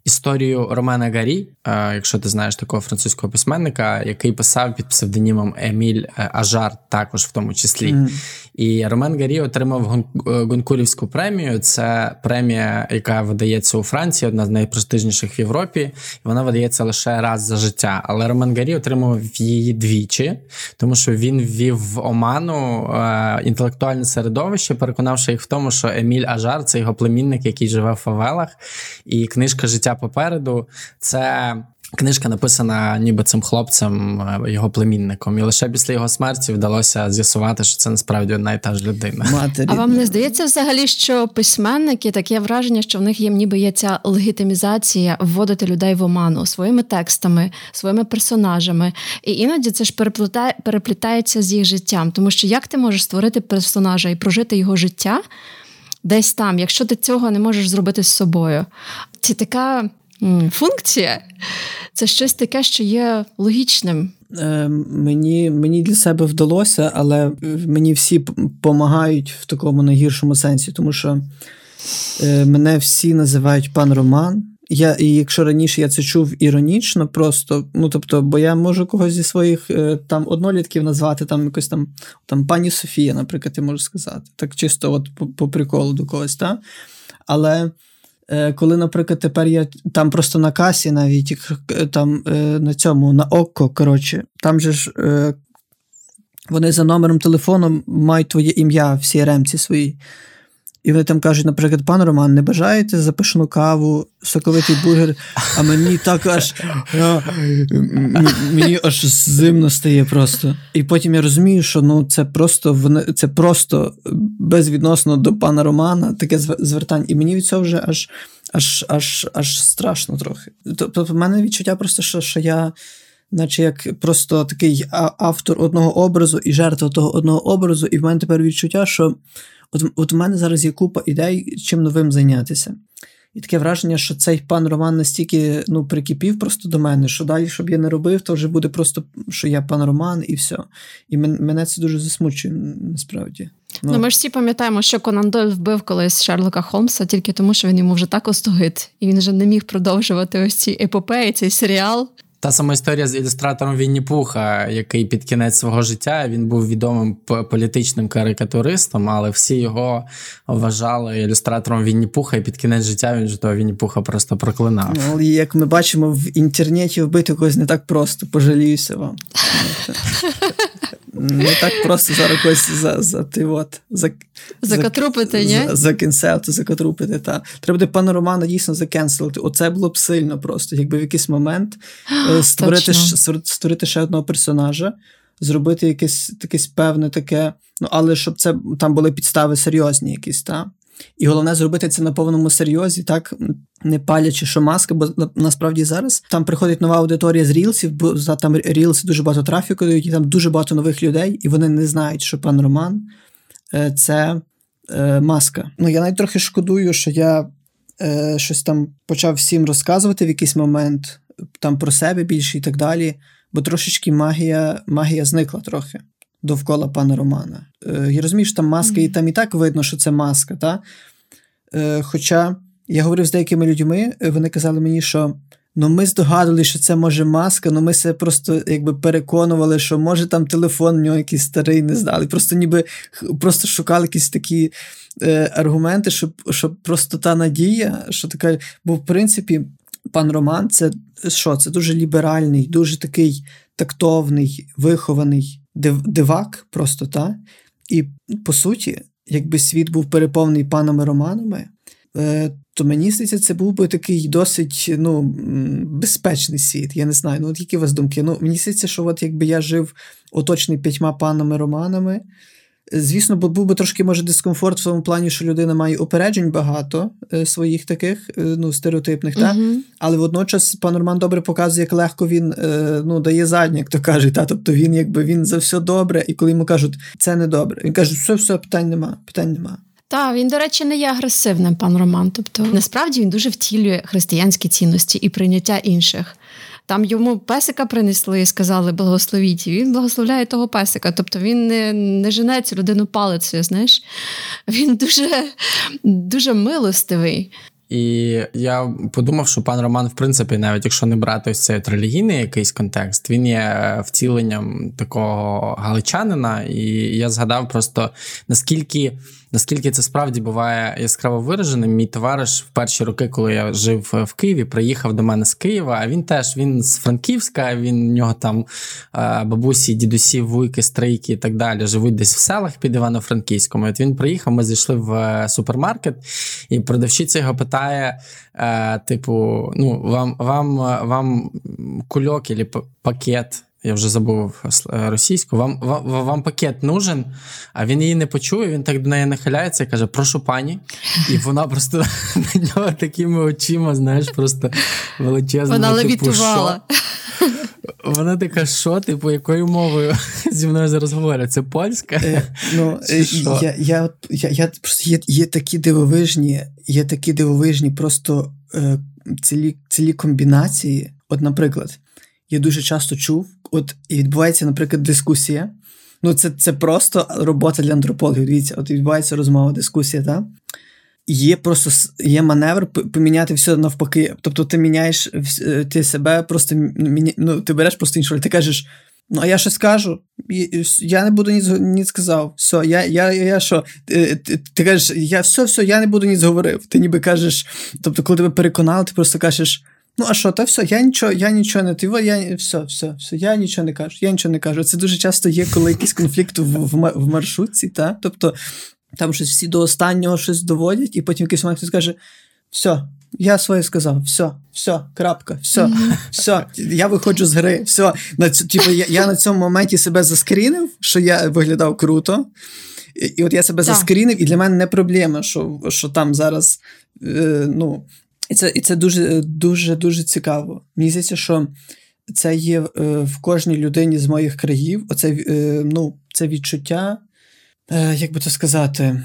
історію Романа Гарі, е, якщо ти знаєш такого французького письменника, який писав під псевдонімом Еміль е, Ажар, також в тому числі. Mm. І Роман Гарі отримав е, Гонкурівську премію. Це премія, яка видається у Франції, одна з найпрестижніших в Європі. І вона видається лише раз за життя. Але Роман Гарі отримав її двічі, тому що він ввів в оману інтелектуальне середовище, переконавши їх в тому, що Еміль Ажар це його племінник, який живе в фавелах, і книжка життя попереду це Книжка написана ніби цим хлопцем, е, його племінником, і лише після його смерті вдалося з'ясувати, що це насправді одна і та ж людина. Матері. А вам не здається взагалі, що письменники таке враження, що в них є ніби є ця легітимізація вводити людей в оману своїми текстами, своїми персонажами, і іноді це ж переплітає, переплітається з їх життям, тому що як ти можеш створити персонажа і прожити його життя десь там, якщо ти цього не можеш зробити з собою? Це така функція це щось таке, що є логічним. Е, Мені мені для себе вдалося, але мені всі допомагають в такому найгіршому сенсі, тому що е, мене всі називають пан Роман. Я, І якщо раніше я це чув іронічно, просто, ну тобто, бо я можу когось зі своїх е, там однолітків назвати, там якось там там пані Софія, наприклад, я можу сказати. Так чисто от по, приколу до когось, так? Але. Е, коли, наприклад, тепер я там просто на касі, навіть е, там на цьому, на око, коротше, там же ж вони за номером телефону мають твоє ім'я в CRM-ці своїй. І вони там кажуть, наприклад, пан Роман, не бажаєте запашну каву, соковитий бургер, а мені так аж мені аж зимно стає просто. І потім я розумію, що ну це просто це просто безвідносно до пана Романа таке звертання. І мені від цього вже аж аж, аж, аж страшно трохи. Тобто, в мене відчуття просто, що, що я. Наче як просто такий автор одного образу і жертва того одного образу, і в мене тепер відчуття, що От от в мене зараз є купа ідей, чим новим зайнятися. І таке враження, що цей пан Роман настільки ну, прикипів просто до мене, що далі, щоб я не робив, то вже буде просто, що я пан Роман, і все. І мене це дуже засмучує, насправді. Ну, ну ми ж всі пам'ятаємо, що Конан Дойль вбив колись Шерлока Холмса тільки тому, що він йому вже так остогид, і він вже не міг продовжувати ось ці епопеї, цей серіал. Та сама історія з ілюстратором Вінні Пуха, який під кінець свого життя він був відомим політичним карикатуристом, але всі його вважали ілюстратором Вінні Пуха, і під кінець життя він ж того Вінні Пуха просто проклинав. Ну, як ми бачимо, в інтернеті вбити когось не так просто, пожаліюся вам. Не так просто зараз когось за за ти от, за, закатрупити, ні? За, за кінцевти, закатрупити, та. Треба буде пана Романа дійсно закенселити. Оце було б сильно просто, якби в якийсь момент е, створити створити ще одного персонажа, зробити якесь якесь певне таке, ну але щоб це там були підстави серйозні якісь, так? І головне зробити це на повному серйозі, так не палячи, що маска, бо насправді зараз там приходить нова аудиторія з рілсів, бо за там рілси дуже багато трафіку дають, і там дуже багато нових людей, і вони не знають, що пан Роман е, це е, маска. Ну, я навіть трохи шкодую, що я е, щось там почав всім розказувати в якийсь момент, там про себе більше і так далі, бо трошечки магія магія зникла трохи довкола пана Романа. Е, Я розумію, що там маска, і там і так видно, що це маска. Та? Е, Хоча я говорив з деякими людьми, е, вони казали мені, що. Ну, ми здогадували, що це може маска, ну ми себе просто якби переконували, що може там телефон в нього якийсь старий не здали. Просто ніби просто шукали якісь такі е, аргументи, щоб щоб просто та надія, що така. Бо, в принципі, пан Роман, це що? Це дуже ліберальний, дуже такий тактовний, вихований див, дивак, просто та. І по суті, якби світ був переповнений панами Романами. Е, то мені здається, це був би такий досить ну, безпечний світ. Я не знаю. Ну, от які у вас думки? Ну, Мені здається, що от якби я жив оточений п'ятьма панами Романами, Звісно, бо був би трошки може дискомфорт в тому плані, що людина має упереджень багато е, своїх таких е, ну, стереотипних, та? Uh-huh. але водночас пан Роман добре показує, як легко він е, ну, дає задню, як то кажуть. Та? Тобто він якби він за все добре, і коли йому кажуть, це не добре, він каже, все, все, питань нема, питань нема. Так, він, до речі, не є агресивним, пан Роман. Тобто, насправді він дуже втілює християнські цінності і прийняття інших. Там йому песика принесли і сказали благословіть. І він благословляє того песика. Тобто він не не жене цю людину палицею, знаєш. Він дуже, дуже милостивий. І я подумав, що пан Роман, в принципі, навіть якщо не брати ось цей релігійний якийсь контекст, він є втіленням такого галичанина, і я згадав просто наскільки наскільки це справді буває яскраво вираженим. Мій товариш в перші роки, коли я жив в Києві, приїхав до мене з Києва. А він теж він з Франківська. Він у нього там бабусі, дідусі, вуйки, стрийки і так далі. Живуть десь в селах під Івано-Франківському. От він приїхав. Ми зайшли в е, супермаркет, і продавщиця його питає: е, типу, ну вам вам вам кульок або пакет я вже забув е, російську. Вам, вам вам, пакет нужен, а він її не почує. Він так до неї нахиляється і каже: Прошу пані. І вона просто на нього такими очима, знаєш, просто величезна. Вона типу, левітувала. Вона така, що, типу, якою мовою зі мною зараз говорять? Це польська? Е, ну, е, я, я, я, я, просто Є є такі дивовижні, є такі дивовижні просто е, цілі, цілі комбінації. От, наприклад, я дуже часто чув, от і відбувається, наприклад, дискусія. Ну, це це просто робота для антропологів. Дивіться, от відбувається розмова, дискусія, так? Є просто є маневр поміняти все навпаки. Тобто ти міняєш е, ти себе, просто ну, ти береш просто іншу. Ти кажеш, ну, а я щось скажу, я не буду ні, ні сказав. Все, я я, я що? Ти, ти, ти кажеш, я все, все, я не буду ні зговорив. Ти ніби кажеш, тобто, коли тебе переконали, ти просто кажеш. Ну, а що, та все, я нічого я нічого не ти, я все, все, все, я нічого не кажу, я нічого не кажу. Це дуже часто є, коли якийсь конфлікт в, в, в маршрутці, та? тобто там щось всі до останнього щось доводять, і потім якийсь момент хтось каже: все, я своє сказав, все, все, крапка, все, все, я виходжу з гри, все. На, типу, я, я на цьому моменті себе заскрінив, що я виглядав круто. І, і от я себе так. заскрінив, і для мене не проблема, що що там зараз. е, ну, і це і це дуже дуже дуже цікаво. Мені здається, що це є е, в кожній людині з моїх країв. Оце е, ну, це відчуття, е, як би то сказати,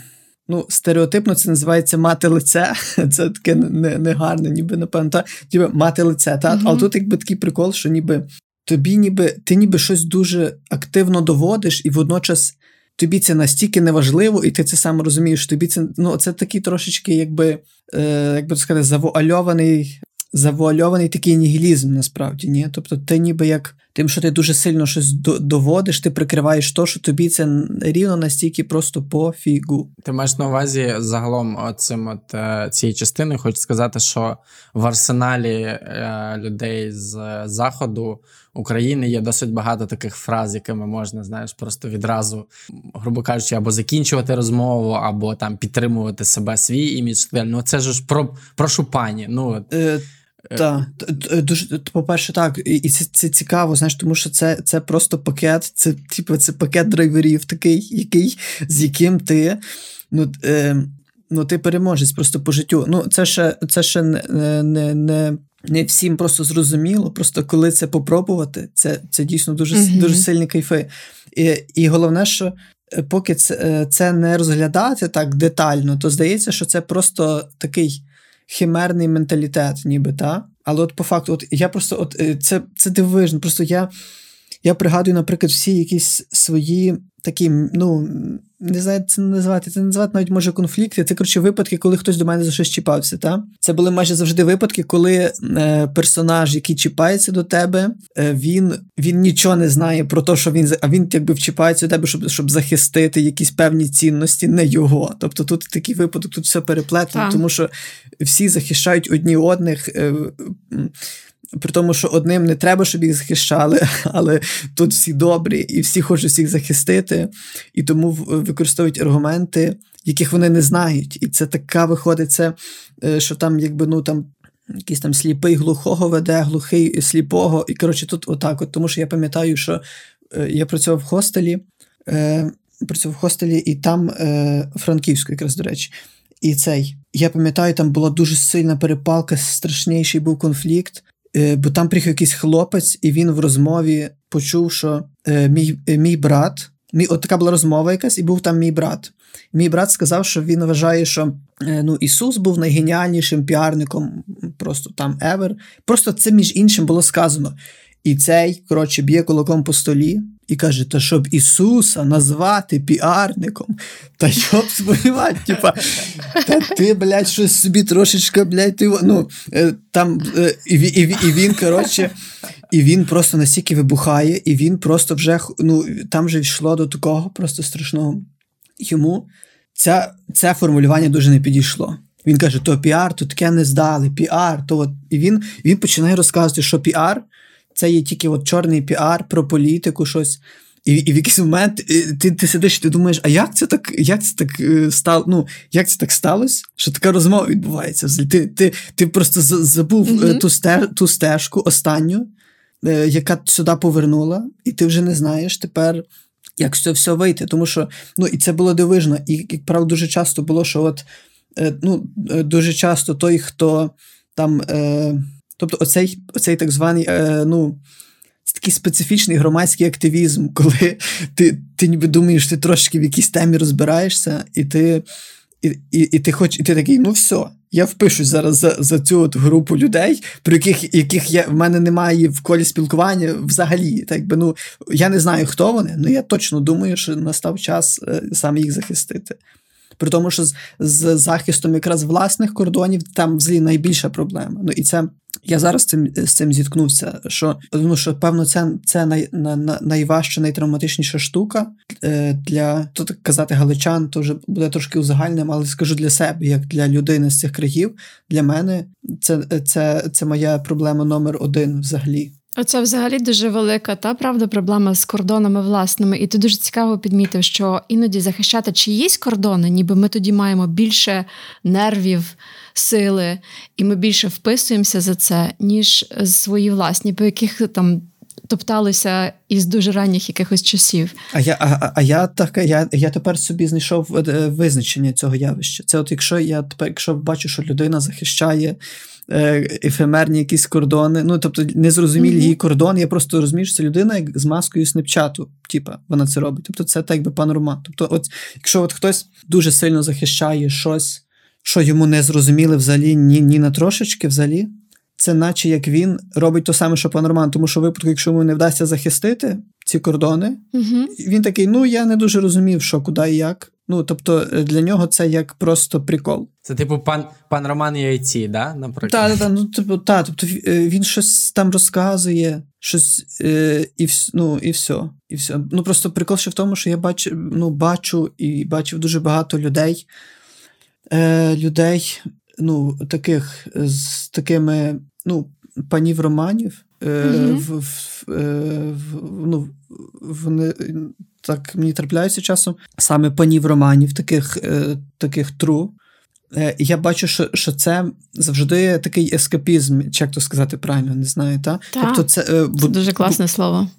ну, стереотипно це називається мати лице. Це таке негарне, не ніби напевно, та, ніби мати лице. Та? Mm-hmm. Але тут якби такий прикол, що ніби тобі ніби ти ніби щось дуже активно доводиш, і водночас тобі це настільки неважливо, і ти це сам розумієш. Тобі це ну, це такий трошечки, якби е, як би сказати, завуальований завуальований такий нігілізм, насправді. ні? Тобто, ти ніби як тим, що ти дуже сильно щось доводиш, ти прикриваєш то, що тобі це рівно настільки просто пофігу. Ти маєш на увазі загалом оцим от е, цією частиною, хочу сказати, що в арсеналі е, людей з заходу України є досить багато таких фраз, якими можна, знаєш, просто відразу, грубо кажучи, або закінчувати розмову, або там підтримувати себе свій імідж. Ну це ж про прошу пані. Ну е, так, дуже по-перше, так, і це це цікаво, знаєш, тому що це це просто пакет, це типу, це пакет драйверів, такий, який, з яким ти ну, е, ну, ти переможець просто по життю. Ну, Це ще це ще не не, не, не всім просто зрозуміло. Просто коли це попробувати, це це дійсно дуже mm-hmm. дуже сильні кайфи. І і головне, що поки це, це не розглядати так детально, то здається, що це просто такий химерний менталітет, ніби та. Але от по факту, от я просто от це це дивижно. Просто я я пригадую, наприклад, всі якісь свої такі, ну, не знаю, це не називати, це не називати навіть може конфлікти. Це коротше випадки, коли хтось до мене за щось чіпався. Та? Це були майже завжди випадки, коли е, персонаж, який чіпається до тебе, е, він він нічого не знає про те, що він а він якби вчіпається до тебе, щоб щоб захистити якісь певні цінності, не його. Тобто тут такий випадок, тут все переплетено, тому що всі захищають одні одних. Е, при тому, що одним не треба, щоб їх захищали, але тут всі добрі і всі хочуть всіх захистити, і тому використовують аргументи, яких вони не знають. І це така виходить, це, е, що там, якби ну там. Якийсь там сліпий глухого веде, глухий сліпого. І коротше, тут отак. от, Тому що я пам'ятаю, що е, я працював в хостелі, е, працював в хостелі, і там е, Франківську, якраз до речі. І цей. Я пам'ятаю, там була дуже сильна перепалка, страшніший був конфлікт. Е, бо там приїхав якийсь хлопець, і він в розмові почув, що е, мій е, мій брат, мій, от така була розмова якась, і був там мій брат. Мій брат сказав, що він вважає, що ну, Ісус був найгеніальнішим піарником, просто там ever. Просто це між іншим було сказано. І цей, коротше, б'є кулаком по столі і каже: Та щоб Ісуса назвати піарником, та йоб сподівати, типа, та ти, блядь, щось собі трошечки, блядь, ти, ну, е, там, е, і, і, і він, коротше, і він просто настільки вибухає, і він просто вже, ну, там вже йшло до такого просто страшного. Йому це, це формулювання дуже не підійшло. Він каже: то піар, то таке не здали, піар, то от. І він, він починає розказувати, що піар це є тільки от чорний піар про політику, щось. І і в якийсь момент ти ти сидиш, і ти думаєш, а як це так як це так е, стало? Ну, як це так сталося? Що така розмова відбувається? Ти ти, ти просто забув mm-hmm. ту стеж, ту стежку останню, е, яка сюди повернула, і ти вже не знаєш тепер, як з це все вийти. Тому що ну, і це було дивижно. І, як правило, дуже часто було, що от ну, дуже часто той, хто там. Тобто, оцей оцей так званий, е, ну, це такий специфічний громадський активізм, коли ти ти ніби думаєш, ти трошки в якійсь темі розбираєшся, і ти і, і, і ти хоч, і ти такий, ну все, я впишусь зараз за за цю от групу людей, про яких яких я, в мене немає в колі спілкування взагалі. Так би, ну, Я не знаю, хто вони, але я точно думаю, що настав час е, саме їх захистити. При тому, що з, з захистом якраз власних кордонів там взагалі найбільша проблема. Ну і це я зараз цим з цим зіткнувся. Що ну, що певно, це це най, на, на, найважча, найтравматичніша штука е, для то казати галичан, то вже буде трошки узагальним, але скажу для себе, як для людини з цих країв, для мене це, це, це моя проблема номер один взагалі. Оце взагалі дуже велика та правда проблема з кордонами власними, і ти дуже цікаво підмітив, що іноді захищати чиїсь кордони, ніби ми тоді маємо більше нервів, сили, і ми більше вписуємося за це, ніж свої власні, по яких там. Топталися із дуже ранніх якихось часів. А я а, а я так я я тепер собі знайшов е, визначення цього явища. Це от якщо я тепер, якщо бачу, що людина захищає ефемерні якісь кордони. Ну, тобто, незрозумілі mm-hmm. її кордони. Я просто розумію, що це людина як з маскою снепчату, типа, вона це робить. Тобто, це так би пан Тобто, от, якщо от хтось дуже сильно захищає щось, що йому не зрозуміли взагалі ні, ні на трошечки взагалі. Це наче як він робить те саме, що пан Роман, тому що в випадку, якщо йому не вдасться захистити ці кордони, угу. він такий: ну я не дуже розумів, що куди і як. Ну, тобто, е, для нього це як просто прикол. Це, типу, пан пан Роман Яйці, да? наприклад? Так, так, ну, типу, та, тобто е, він щось там розказує, щось е, і ну, і все. І все. Ну, просто прикол ще в тому, що я бачу, ну, бачу і бачив дуже багато людей, е, людей, ну, таких з такими, ну, панів романів. Mm-hmm. В, в, в, ну, вони так мені трапляються часом саме панів романів, таких е, таких тру. Е, я бачу, що що це завжди такий ескапізм, чи як то сказати правильно, не знаю. Та? та тобто це, е, це дуже класне слово.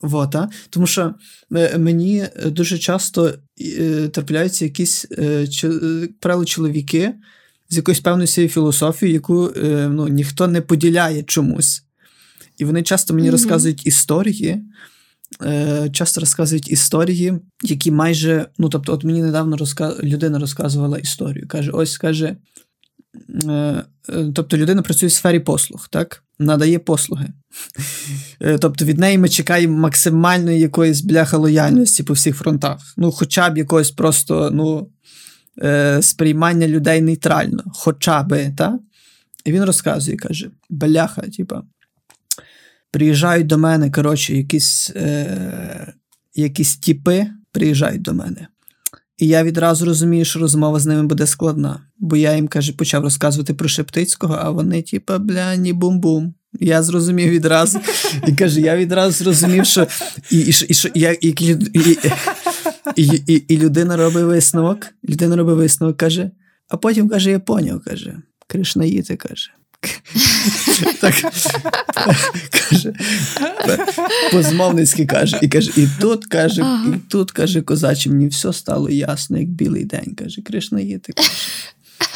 Вот, а? Тому що е, мені дуже часто е, трапляються якісь е, правило чоловіки з якоюсь певною своєю філософією, яку ну, ніхто не поділяє чомусь. І вони часто мені mm-hmm. розказують історії е, часто розказують історії, які майже. Ну, тобто, от мені недавно розказ... людина розказувала історію. Каже: ось каже. Е, е, тобто людина працює в сфері послуг, так? Надає послуги. Е, тобто від неї ми чекаємо максимальної якоїсь бляха лояльності по всіх фронтах. Ну, хоча б якогось просто ну, е, сприймання людей нейтрально, хоча би, так? І він розказує, каже: бляха, типа, приїжджають до мене, коротше, якісь е, якісь тіпи приїжджають до мене. І я відразу розумію, що розмова з ними буде складна. Бо я їм каже, почав розказувати про Шептицького, а вони, типа, бля, ні бум-бум. Я зрозумів відразу. І каже, я відразу зрозумів, що і, і, і, і, і, і, і, і людина робить висновок. Людина робить висновок, каже, а потім каже, я поняв, каже, Кришнаїти, каже. Так, каже, Позмовницьки каже, і каже, і тут каже, ага. і тут каже, козачі, мені все стало ясно, як білий день. Каже, Кришнаїти, каже.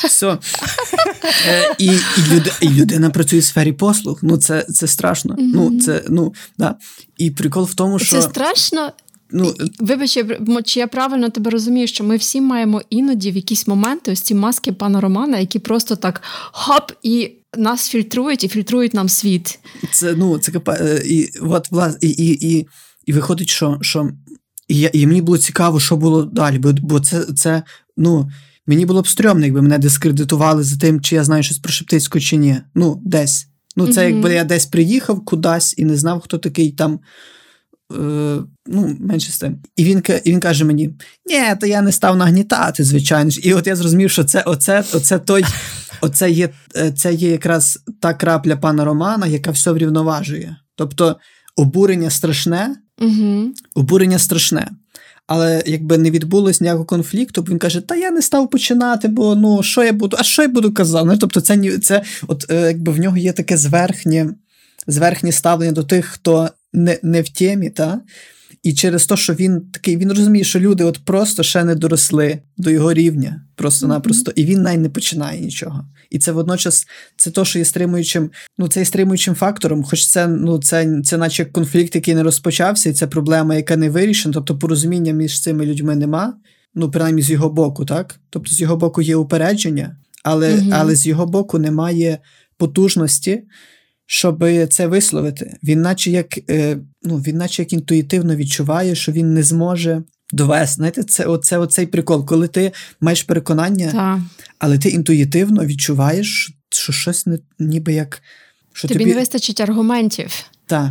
Все. Е, І і, люд, і людина працює в сфері послуг. Ну, це це страшно. Mm-hmm. Ну, це, ну, да. І прикол в тому, що. Це страшно. Ну, Вибач, чи я правильно тебе розумію, що ми всі маємо іноді в якісь моменти ось ці маски пана Романа, які просто так хоп, і нас фільтрують і фільтрують нам світ. Це ну, це е, і, от, власне, і, і, і, і виходить, що що і, і мені було цікаво, що було далі, бо бо це, це ну, мені було б стрьомно, якби мене дискредитували за тим, чи я знаю щось про Шептицьку, чи ні. Ну, десь. Ну, це mm-hmm. якби я десь приїхав кудись і не знав, хто такий там. Е, ну, менше з тим. І він і він каже мені: ні, то я не став нагнітати, звичайно ж. І от я зрозумів, що це оце, оце той, оце є е, це є якраз та крапля пана Романа, яка все врівноважує. Тобто обурення страшне, угу. обурення страшне. Але якби не відбулось ніякого конфлікту, він каже: Та я не став починати, бо ну що я буду, а що я буду казати? Ну, Тобто, це це от е, якби в нього є таке зверхнє зверхнє ставлення до тих, хто не не в темі, та? І через те, що він такий, він розуміє, що люди от просто ще не доросли до його рівня, просто-напросто, mm-hmm. і він навіть не починає нічого. І це водночас це то, що є стримуючим, ну це є стримуючим фактором, хоч це ну, це, це наче конфлікт, який не розпочався, і це проблема, яка не вирішена, тобто порозуміння між цими людьми нема, ну, принаймні з його боку, так? Тобто з його боку є упередження, але, mm-hmm. але з його боку немає потужності щоб це висловити. Він, наче як е, ну, він наче як інтуїтивно відчуває, що він не зможе довести. Знаєте, це оце, оцей прикол, коли ти маєш переконання, Та. але ти інтуїтивно відчуваєш, що щось не ніби як. Що Тобі, тобі... не вистачить аргументів. Так.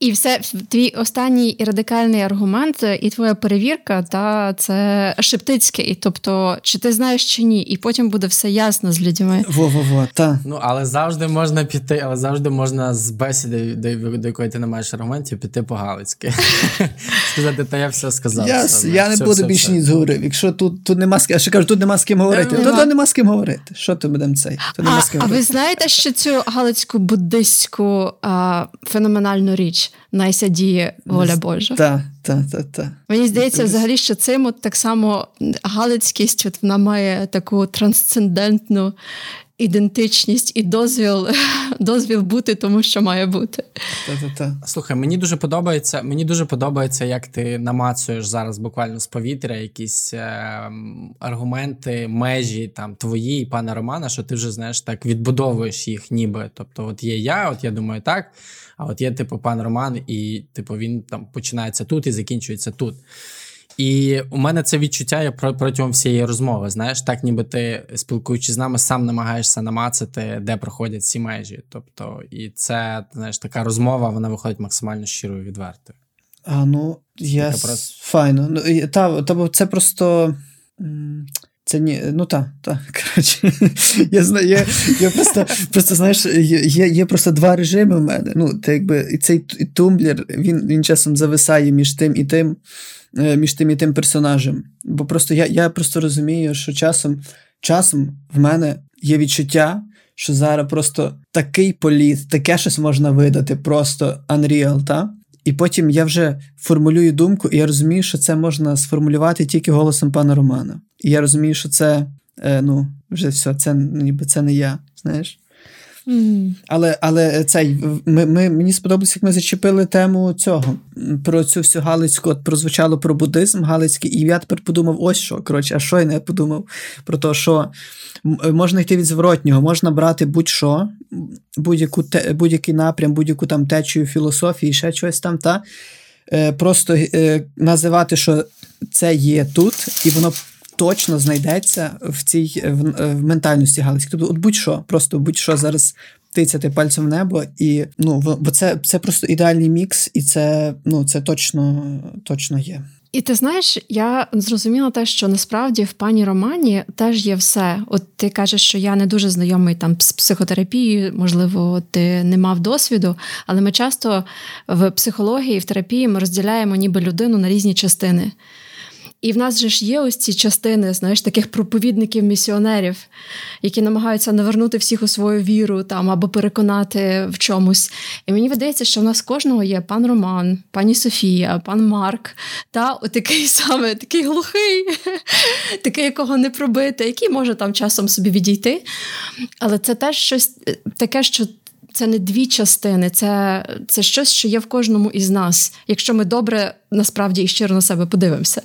І все твій останній і радикальний аргумент, і твоя перевірка, та це Шептицький. Тобто, чи ти знаєш чи ні, і потім буде все ясно з людьми. Во-во-во, та. Ну але завжди можна піти, але завжди можна з бесіди, до, до якої ти не маєш аргументів, піти по Галицьки. Сказати, та я все сказав. Я, все, я не буду більше ні зговорив. Якщо тут тут нема з я ще кажу, тут нема з ким говорити, то, то нема з ким говорити. Що ти будемо цей? То нема а, з ким а ви знаєте, що цю галицьку буддистську а, феноменальну річ? Найся діє воля Божа. Так, так, так. Та. Мені здається, взагалі, що цим от так само Галицькість от вона має таку трансцендентну ідентичність і дозвіл дозвіл бути тому, що має бути. Та-та-та. Слухай, мені дуже подобається. Мені дуже подобається, як ти намацуєш зараз буквально з повітря якісь е, аргументи, межі там твої і пана Романа, що ти вже знаєш так відбудовуєш їх, ніби. Тобто, от є я, от я думаю, так. А от є, типу, пан Роман, і типу він там починається тут і закінчується тут. І у мене це відчуття я протягом всієї розмови. Знаєш, так ніби ти спілкуючись з нами, сам намагаєшся намацати, де проходять ці межі. Тобто, і це знаєш, така розмова, вона виходить максимально щирою відвертою. А ну я просто... файно. Ну, та, та, це просто. Це ні, ну так, так, я знаю, я, я просто, просто знаєш, є є просто два режими в мене. Ну, це якби і цей тумблер, він він часом зависає між тим і тим, е, між тим і тим персонажем. Бо просто я я просто розумію, що часом часом в мене є відчуття, що зараз просто такий політ, таке щось можна видати, просто unreal, та? І потім я вже формулюю думку, і я розумію, що це можна сформулювати тільки голосом пана Романа. І я розумію, що це е, ну, вже все, це ніби це не я. знаєш. Mm. Але але цей ми, ми, мені сподобалося, як ми зачепили тему цього про цю всю Галицьку, от прозвучало про буддизм Галицький, і я тепер подумав: ось що. Коротше, а що я не подумав? Про те, що можна йти від зворотнього, можна брати будь-що, будь-яку те, будь-який напрям, будь-яку там течію філософії, ще щось там, та е, просто е, називати, що це є тут, і воно точно знайдеться в цій в, в ментальності Галицькій. Тобто, от будь-що, просто будь-що зараз тицяти пальцем в небо, і ну бо це це просто ідеальний мікс, і це ну це точно, точно є. І ти знаєш, я зрозуміла те, що насправді в пані Романі теж є все. От ти кажеш, що я не дуже знайомий там з психотерапією, можливо, ти не мав досвіду, але ми часто в психології, в терапії ми розділяємо ніби людину на різні частини. І в нас же ж є ось ці частини, знаєш, таких проповідників-місіонерів, які намагаються навернути всіх у свою віру там або переконати в чомусь. І мені видається, що в нас кожного є пан Роман, пані Софія, пан Марк, та отакий саме такий глухий, такий, якого не пробити, який може там часом собі відійти. Але це теж щось е, таке, що. Це не дві частини, це це щось, що є в кожному із нас, якщо ми добре насправді і щиро на себе подивимося.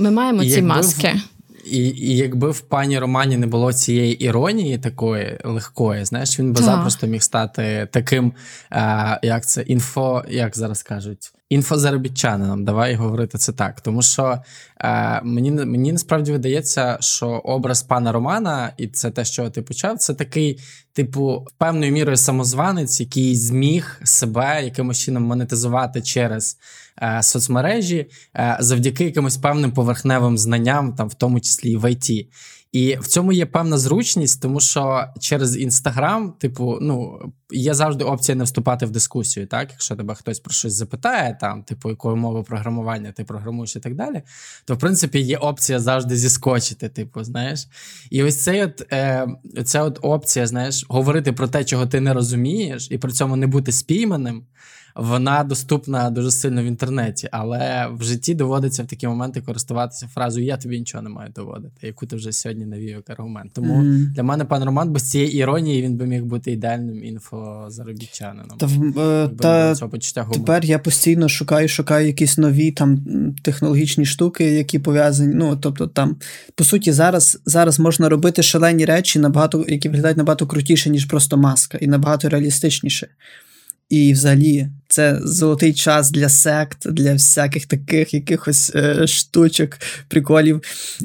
Ми маємо ці маски. В, і, і якби в пані Романі не було цієї іронії такої легкої, знаєш, він би так. запросто міг стати таким, е, як це інфо, як зараз кажуть, інфозаробітчанином. Давай говорити це так. Тому що е, мені мені насправді видається, що образ пана Романа, і це те, що ти почав, це такий, типу, певною мірою самозванець, який зміг себе якимось чином монетизувати через. Е, соцмережі е, завдяки якимось певним поверхневим знанням, там в тому числі і в ІТ. І в цьому є певна зручність, тому що через інстаграм, типу, ну є завжди опція не вступати в дискусію. Так, якщо тебе хтось про щось запитає, там, типу, якою мовою програмування ти програмуєш і так далі, то в принципі є опція завжди зіскочити, типу, знаєш. І ось цей от е, ця от опція, знаєш, говорити про те, чого ти не розумієш, і при цьому не бути спійманим вона доступна дуже сильно в інтернеті, але в житті доводиться в такі моменти користуватися фразою Я тобі нічого не маю доводити, яку ти вже сьогодні навів як аргумент. Тому mm-hmm. для мене пан Роман без цієї іронії він би міг бути ідеальним інфозаробітчанином. Та, е, та почуття. Тепер я постійно шукаю, шукаю якісь нові там технологічні штуки, які пов'язані. Ну тобто, там по суті, зараз зараз можна робити шалені речі, набагато які виглядають набагато крутіше, ніж просто маска, і набагато реалістичніше. І взагалі це золотий час для сект, для всяких таких якихось е, штучок, приколів.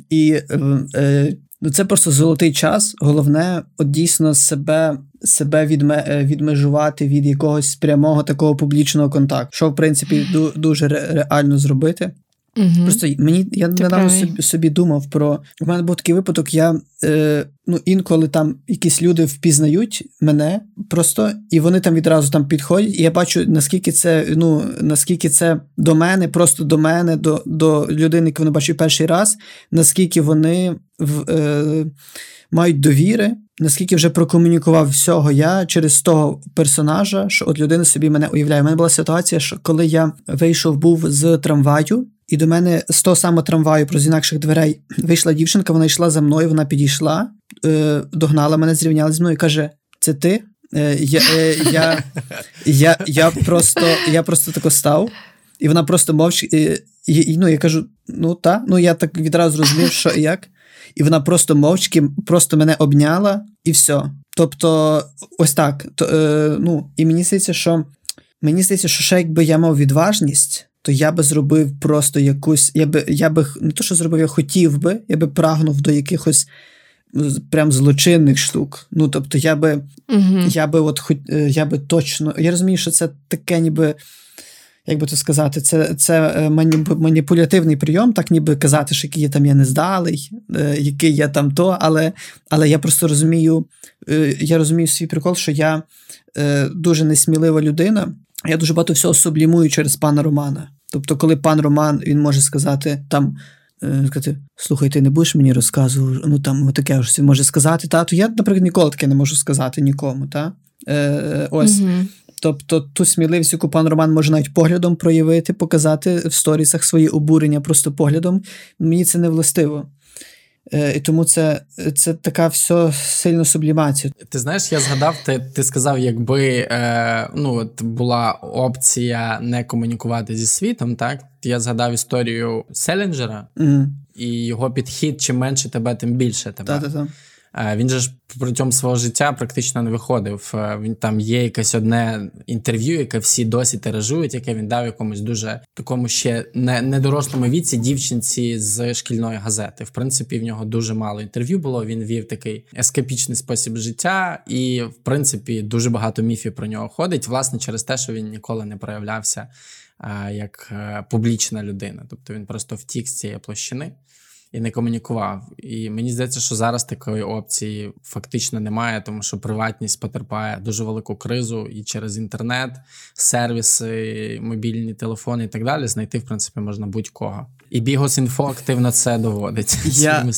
І е, е, ну, це просто золотий час. Головне, от дійсно себе себе відме, е, відмежувати від якогось прямого такого публічного контакту, що в принципі дуже реально зробити. Угу. Просто мені я Ти недавно собі, собі думав про у мене був такий випадок. Я е, ну інколи там якісь люди впізнають мене просто, і вони там відразу там підходять. І я бачу, наскільки це ну наскільки це до мене, просто до мене, до до людини, яку вони бачать перший раз, наскільки вони в, е, мають довіри. Наскільки вже прокомунікував всього я через того персонажа, що от людина собі мене уявляє. У мене була ситуація, що коли я вийшов був з трамваю, і до мене з того самого трамваю про інакших дверей вийшла дівчинка, вона йшла за мною, вона підійшла, е, догнала мене, зрівняла зі мною і каже: Це ти? Е, я е, я, я, я, просто я просто тако став, і вона просто мовчки. І, ну, Я кажу: ну так, ну я так відразу розумів, що і як. І вона просто мовчки просто мене обняла, і все. Тобто, ось так. То, е, ну, І мені здається, що мені здається, що ще якби я мав відважність то я би зробив просто якусь. Я би я би не то, що зробив, я хотів би, я би прагнув до якихось прям злочинних штук. Ну, тобто, я би uh я би от е, я би точно. Я розумію, що це таке, ніби. Як би то сказати, це це е, маніпулятивний прийом, так ніби казати, що який я там я не здалий, е, який я там то, але але я просто розумію, я розумію свій прикол, що я дуже несмілива людина, я дуже багато всього сублімую через пана Романа. Тобто, коли пан Роман він може сказати там. Е, сказати, слухай, ти не будеш мені розказувати, ну там таке ж може сказати, та, то я, наприклад, ніколи таке не можу сказати нікому. Та? Е, Ось. mm Тобто ту сміливість, яку пан Роман може навіть поглядом проявити, показати в сторісах свої обурення просто поглядом, мені це не властиво. Е, і тому це це така все сильно сублімація. Ти знаєш, я згадав, ти ти сказав, якби е, ну, от була опція не комунікувати зі світом, так? Я згадав історію Селінджера mm. і його підхід, чим менше тебе, тим більше тебе. Та-та-та. Е, він же ж протягом свого життя практично не виходив. Е, він там є якесь одне інтерв'ю, яке всі досі тиражують, яке він дав якомусь дуже такому ще не недорослому віці дівчинці з шкільної газети. В принципі, в нього дуже мало інтерв'ю було. Він вів такий ескапічний спосіб життя, і в принципі дуже багато міфів про нього ходить. Власне, через те, що він ніколи не проявлявся е, як публічна людина. Тобто він просто втік з цієї площини і не комунікував. І мені здається, що зараз такої опції фактично немає, тому що приватність потерпає дуже велику кризу і через інтернет, сервіси, мобільні телефони і так далі знайти, в принципі, можна будь-кого. І Bihus.Info активно це доводить. Я,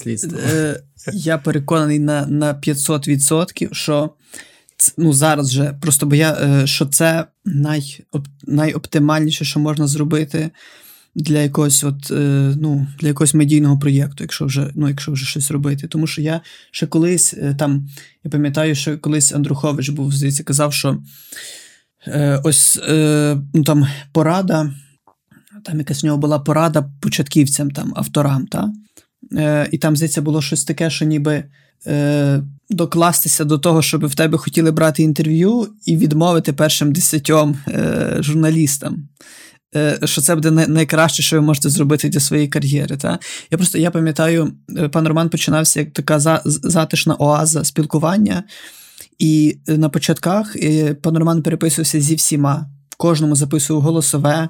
е, я переконаний на на 500%, що ну, зараз вже просто бо я, е, що це най, найоптимальніше, що можна зробити для якогось от, е, ну, для якогось медійного проєкту, якщо вже ну, якщо вже щось робити. Тому що я ще колись е, там, я пам'ятаю, що колись Андрухович був, здається, казав, що е, ось е, ну, там порада, там якась в нього була порада початківцям, там, авторам. Та? Е, І там, здається, було щось таке, що ніби. Е, докластися до того, щоб в тебе хотіли брати інтерв'ю, і відмовити першим десятьом е, журналістам. Е, що це буде найкраще, що ви можете зробити для своєї кар'єри. Та? Я просто я пам'ятаю, е, пан Роман починався як така затишна оаза спілкування, і е, на початках пан Роман переписувався зі всіма, кожному записував голосове.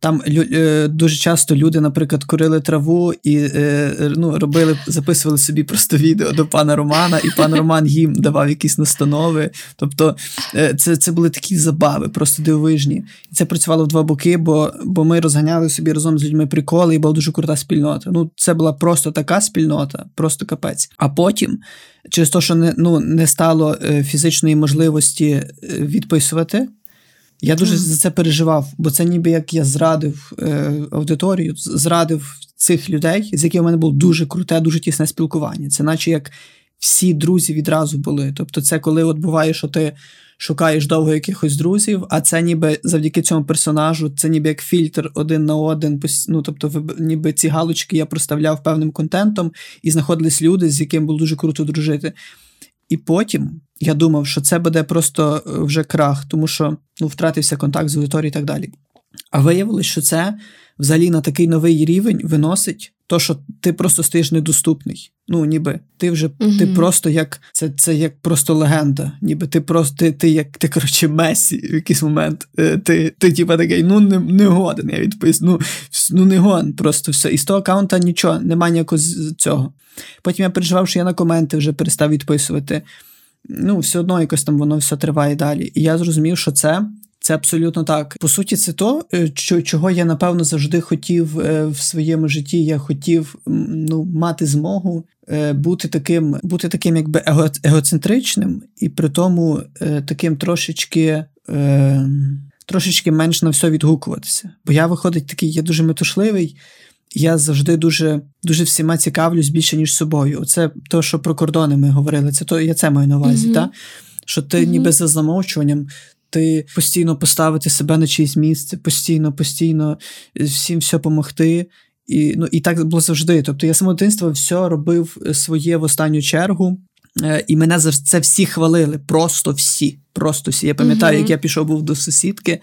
Там е, дуже часто люди, наприклад, курили траву і е, ну, робили, записували собі просто відео до пана Романа, і пан Роман їм давав якісь настанови. Тобто е, це це були такі забави, просто дивовижні. І це працювало в два боки, бо бо ми розганяли собі разом з людьми приколи, і була дуже крута спільнота. Ну, Це була просто така спільнота, просто капець. А потім, через те, що не ну, не стало фізичної можливості відписувати. Я дуже за це переживав, бо це ніби як я зрадив е, аудиторію, зрадив цих людей, з якими в мене було дуже круте, дуже тісне спілкування. Це наче як всі друзі відразу були. Тобто, це коли от буває, що ти шукаєш довго якихось друзів, а це ніби завдяки цьому персонажу, це ніби як фільтр один на один. Ну, тобто, ніби ці галочки я проставляв певним контентом, і знаходились люди, з яким було дуже круто дружити. І потім я думав, що це буде просто е, вже крах, тому що ну, втратився контакт з аудиторією і так далі. А виявилось, що це взагалі на такий новий рівень виносить то, що ти просто стаєш недоступний. Ну, ніби ти вже uh ти просто як це це як просто легенда. Ніби ти просто ти, ти як ти коротше Месі в якийсь момент. Е, ти ти типа такий, ну не, не годен. Я відпис, ну, ну не гон, просто все. І з того аккаунта нічого, немає ніякого цього. Потім я переживав, що я на коменти вже перестав відписувати ну, все одно якось там воно все триває далі. І я зрозумів, що це. Це абсолютно так. По суті, це то, е, чого я напевно завжди хотів е, в своєму житті. Я хотів ну, мати змогу е, бути таким, бути таким, якби его, егоцентричним, і при тому таким трошечки. Трошечки менш на все відгукуватися. Бо я виходить такий, я дуже метушливий, я завжди дуже дуже всіма цікавлюсь більше, ніж собою. Це то, що про кордони ми говорили, це то я це маю на увазі. Mm-hmm. Та? Що ти mm-hmm. ніби за замовчуванням, ти постійно поставити себе на чиєсь місце, постійно, постійно всім все допомогти. І ну, і так було завжди. Тобто я з дитинства все робив своє в останню чергу. Е, і мене за це всі хвалили. Просто всі. Просто всі. Я пам'ятаю, mm-hmm. як я пішов був до сусідки,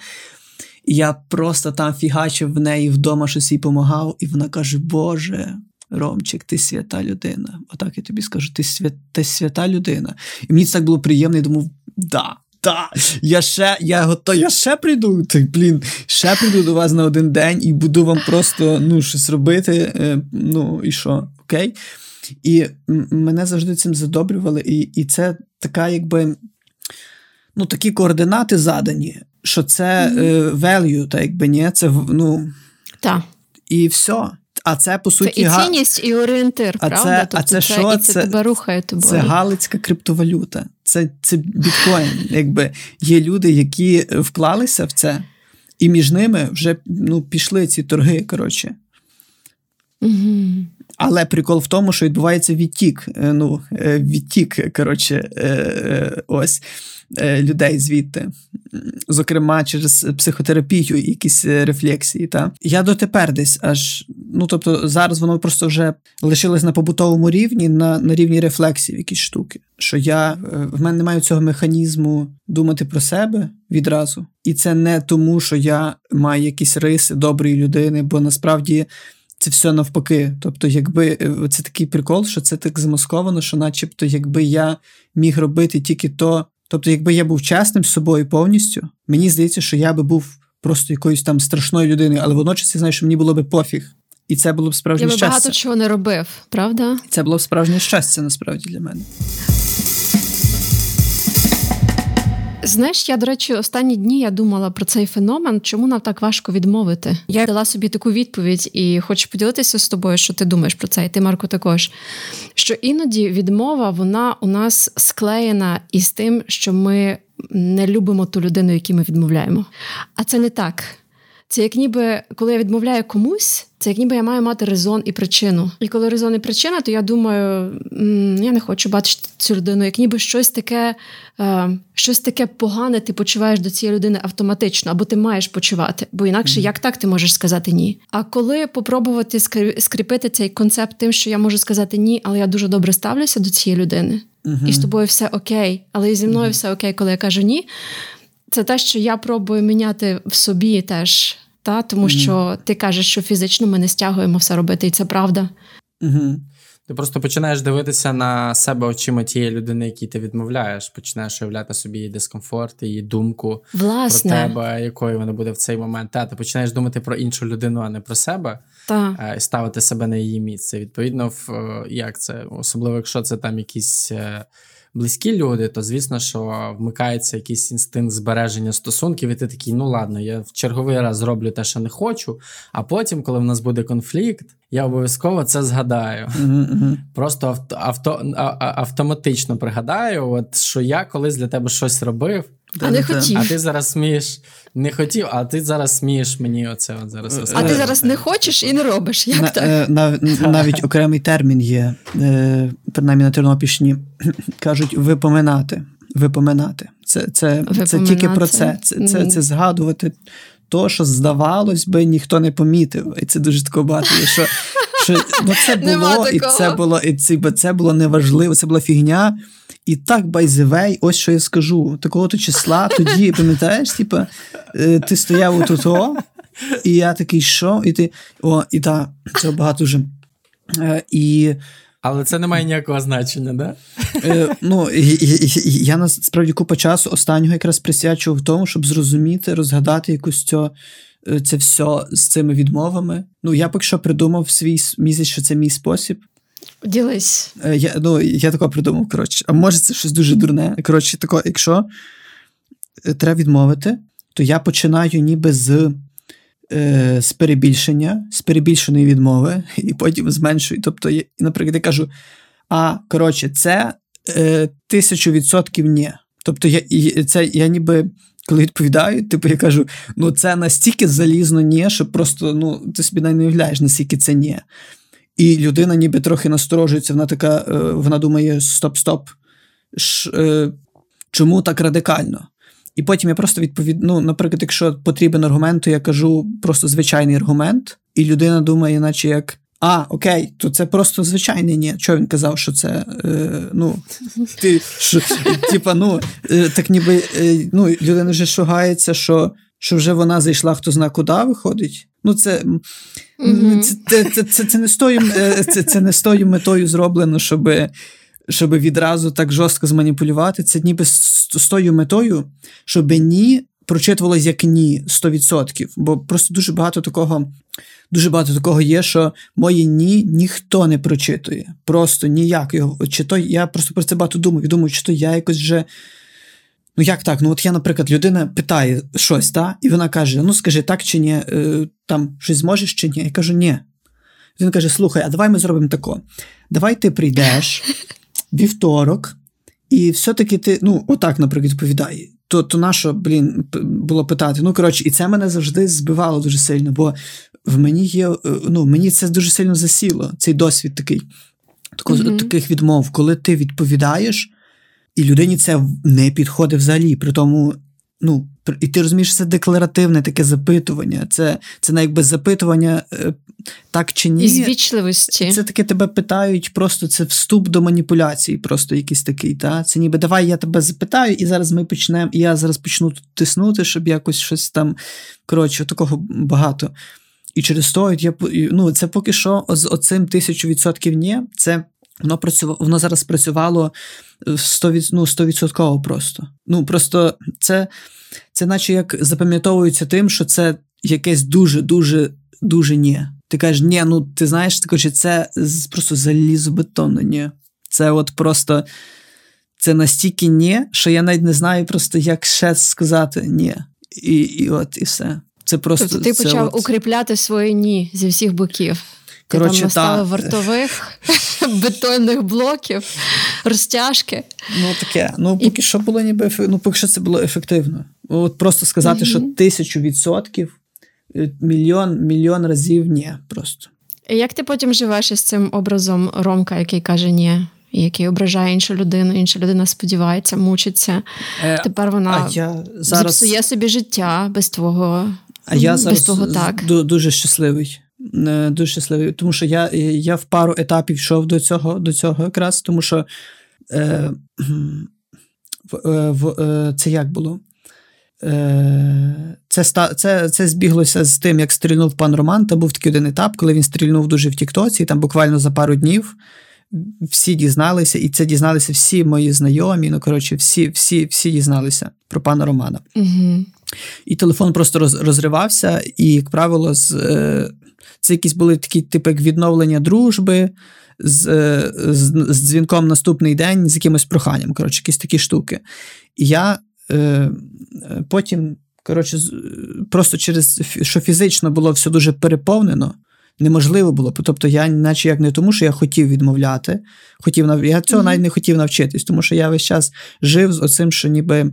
я просто там фігачив в неї вдома щось їй допомагав, і вона каже: Боже, Ромчик, ти свята людина. Отак я тобі скажу, ти свят, ти свята людина. І мені це так було приємно, і думав, да. Та, я ще я готов, я ще прийду. Так, блін, ще прийду до вас на один день і буду вам просто ну, щось робити. Е, ну і що, окей? І мене завжди цим задобрювали. І і це така, якби ну, такі координати задані що це mm-hmm. value, так якби ні, це ну. Так. І все. А це по суті. Це і цінність, і орієнтир, а правда? Це, тобто а це, це що? І це, це тебе рухає тобою. Це галицька криптовалюта. Це це біткоін. Якби Є люди, які вклалися в це, і між ними вже ну, пішли ці торги. коротше. Угу. Але прикол в тому, що відбувається відтік. Е, ну, е, відтік, коротше, е, ось людей звідти, зокрема, через психотерапію якісь рефлексії. Та? Я дотепер десь аж. Ну, тобто, зараз воно просто вже лишилось на побутовому рівні, на на рівні рефлексів, якісь штуки. Що я в мене немає цього механізму думати про себе відразу. І це не тому, що я маю якісь риси доброї людини, бо насправді це все навпаки. Тобто, якби е, це такий прикол, що це так замасковано, що, начебто, якби я міг робити тільки то. Тобто, якби я був чесним з собою повністю, мені здається, що я би був просто якоюсь там страшною людиною, але водночас я знаю, що мені було би пофіг. І це було б справжнє щастя. Я би багато чого не робив, правда? Це було б справжнє щастя насправді для мене. Знаєш, я, до речі, останні дні я думала про цей феномен, чому нам так важко відмовити. Я дала собі таку відповідь і хочу поділитися з тобою, що ти думаєш про це, і ти, Марко, також. Що іноді відмова вона у нас склеєна із тим, що ми не любимо ту людину, якій ми відмовляємо. А це не так. Це як ніби коли я відмовляю комусь, це як ніби я маю мати резон і причину. І коли резон і причина, то я думаю, я не хочу бачити цю людину, як ніби щось таке, е, щось таке погане ти почуваєш до цієї людини автоматично, або ти маєш почувати. Бо інакше mm-hmm. як так ти можеш сказати ні? А коли попробувати скріпити цей концепт тим, що я можу сказати ні, але я дуже добре ставлюся до цієї людини, mm-hmm. і з тобою все окей, але і зі мною mm-hmm. все окей, коли я кажу ні. Це те, що я пробую міняти в собі теж та тому mm-hmm. що ти кажеш, що фізично ми не стягуємо все робити, і це правда. Mm-hmm. Ти просто починаєш дивитися на себе очима тієї людини, якій ти відмовляєш, починаєш уявляти собі її дискомфорт, її думку Власне. про тебе, якою вона буде в цей момент. Та ти починаєш думати про іншу людину, а не про себе, Та. і ставити себе на її місце. Відповідно, в е, як це особливо, якщо це там якісь. Близькі люди, то звісно, що вмикається якийсь інстинкт збереження стосунків, і ти такий, ну ладно, я в черговий раз зроблю те, що не хочу. А потім, коли в нас буде конфлікт, я обов'язково це згадаю. Mm-hmm. Просто авто, авто, автоматично пригадаю, от що я колись для тебе щось робив. А не хотів. А ти зараз смієш, не хотів, а ти зараз смієш мені оце от зараз розказати. А ти зараз не хочеш і не робиш. Як на, так? Е, нав, навіть окремий термін є, е, принаймні на Тернопільщині, кажуть випоминати. Випоминати. Це це, це тільки про це. Це, це, це згадувати то, що здавалось би, ніхто не помітив. І це дуже тако багато. Що, що, ну, це було, і це було, і це, це було неважливо, це була фігня. І так, байзевей, ось що я скажу. Такого то числа тоді, пам'ятаєш, типа, е, ти стояв у тут, і я такий, що? І ти. О, і так, це багато вже. Е, і... Але це не має ніякого значення, да? Е, ну, Я насправді купа часу останнього якраз присвячував тому, щоб зрозуміти, розгадати якусь цю, це все з цими відмовами. Ну, я поки що придумав свій місяць, що це мій спосіб. Ділись. Е, я ну, я тако придумав, коротше. А може, це щось дуже дурне. Коротше, тако, якщо е, треба відмовити, то я починаю ніби з е, з перебільшення, з перебільшеної відмови, і потім зменшую. Тобто, я, наприклад, я кажу: а, коротше, це е, тисячу відсотків ні. Тобто, я це я ніби. Коли відповідаю, типу я кажу: ну це настільки залізно ні, що просто ну, ти собі не уявляєш, наскільки це ні. І людина ніби трохи насторожується, вона така, е, вона думає: стоп-стоп, е, чому так радикально? І потім я просто відповідаю, ну, наприклад, якщо потрібен аргумент, то я кажу просто звичайний аргумент, і людина думає, наче як. А, окей, то це просто звичайний ні. Чого він казав, що це е, ну, ти, що, типа, ну, е, так ніби е, ну, людина вже шугається, що що вже вона зайшла, хто зна куди виходить. Ну, це mm-hmm. це, це, це, це, не з тою, е, це, це не з тою метою зроблено, щоб щоб відразу так жорстко зманіпулювати. Це ніби з, з тою метою, щоб ні прочитувалось як ні 100%. Бо просто дуже багато такого. Дуже багато такого є, що моє ні ніхто не прочитує. Просто ніяк його. Чи то я просто про це багато думаю. Думаю, чи то я якось вже Ну, як так? Ну, от я, наприклад, людина питає щось, та? і вона каже: Ну, скажи, так чи ні, е, там щось зможеш чи ні? Я кажу, ні. Він каже: Слухай, а давай ми зробимо тако. Давай ти прийдеш вівторок, і все-таки ти, ну, отак, наприклад, відповідає. То то нащо, блін, було питати. Ну, коротше, і це мене завжди збивало дуже сильно, бо в мені є. е, Ну, мені це дуже сильно засіло, цей досвід такий. Тако, Мгм. Таких відмов, коли ти відповідаєш, і людині це не підходить взагалі. При тому, ну, і ти розумієш, це декларативне таке запитування. Це, це не якби запитування е, так чи ні. Із вічливості. Це таке тебе питають, просто це вступ до маніпуляції, просто якийсь такий. Та? Це ніби давай я тебе запитаю, і зараз ми почнемо, і я зараз почну тут тиснути, щоб якось щось там. Коротше, такого багато. І через то я ну, це поки що з оцим тисячу відсотків ні, це воно працювало, воно зараз працювало в 100%, ну, 100% просто. Ну, просто це, це наче як запам'ятовується тим, що це якесь дуже-дуже дуже ні. Ти кажеш, ні, ну ти знаєш, ти кажеш, це просто залізобетонно ні. Це от просто це настільки ні, що я навіть не знаю просто, як ще сказати ні. І, і от, і все. Це просто Тобто ти це почав от... укріпляти своє ні зі всіх боків. Коротше, там та. вартових бетонних блоків, розтяжки. Ну таке. Ну, поки що було ніби ну, поки що це було ефективно. От просто сказати, Мгм. що тисячу відсотків, е, мільйон, мільйон разів ні. Просто. І Як ти потім живеш із цим образом Ромка, який каже ні, який ображає іншу людину, інша людина сподівається, мучиться. Тепер вона я зараз, зіпсує собі життя без твого. а я без зараз того так. дуже щасливий. Е, Дуже щасливий, тому що я, я в пару етапів йшов до цього, до цього якраз, тому що е, в, е, в, е, це як було? Е, це, це, це збіглося з тим, як стрільнув пан Роман. Та був такий один етап, коли він стрільнув дуже в Тіктоці, там буквально за пару днів всі дізналися, і це дізналися всі мої знайомі. Ну, коротше, всі, всі, всі дізналися про пана Романа. Угу. І телефон просто роз, розривався, і, як правило, з, е, це якісь були такі, типу, як відновлення дружби з, е, з, з дзвінком наступний день з якимось проханням. Коротше, якісь такі штуки. І я е, е, потім, коротше, просто через що фізично було все дуже переповнено. Неможливо було, тобто я, наче як не тому, що я хотів відмовляти, хотів нав... я цього навіть не хотів навчитись, тому що я весь час жив з оцим, що ніби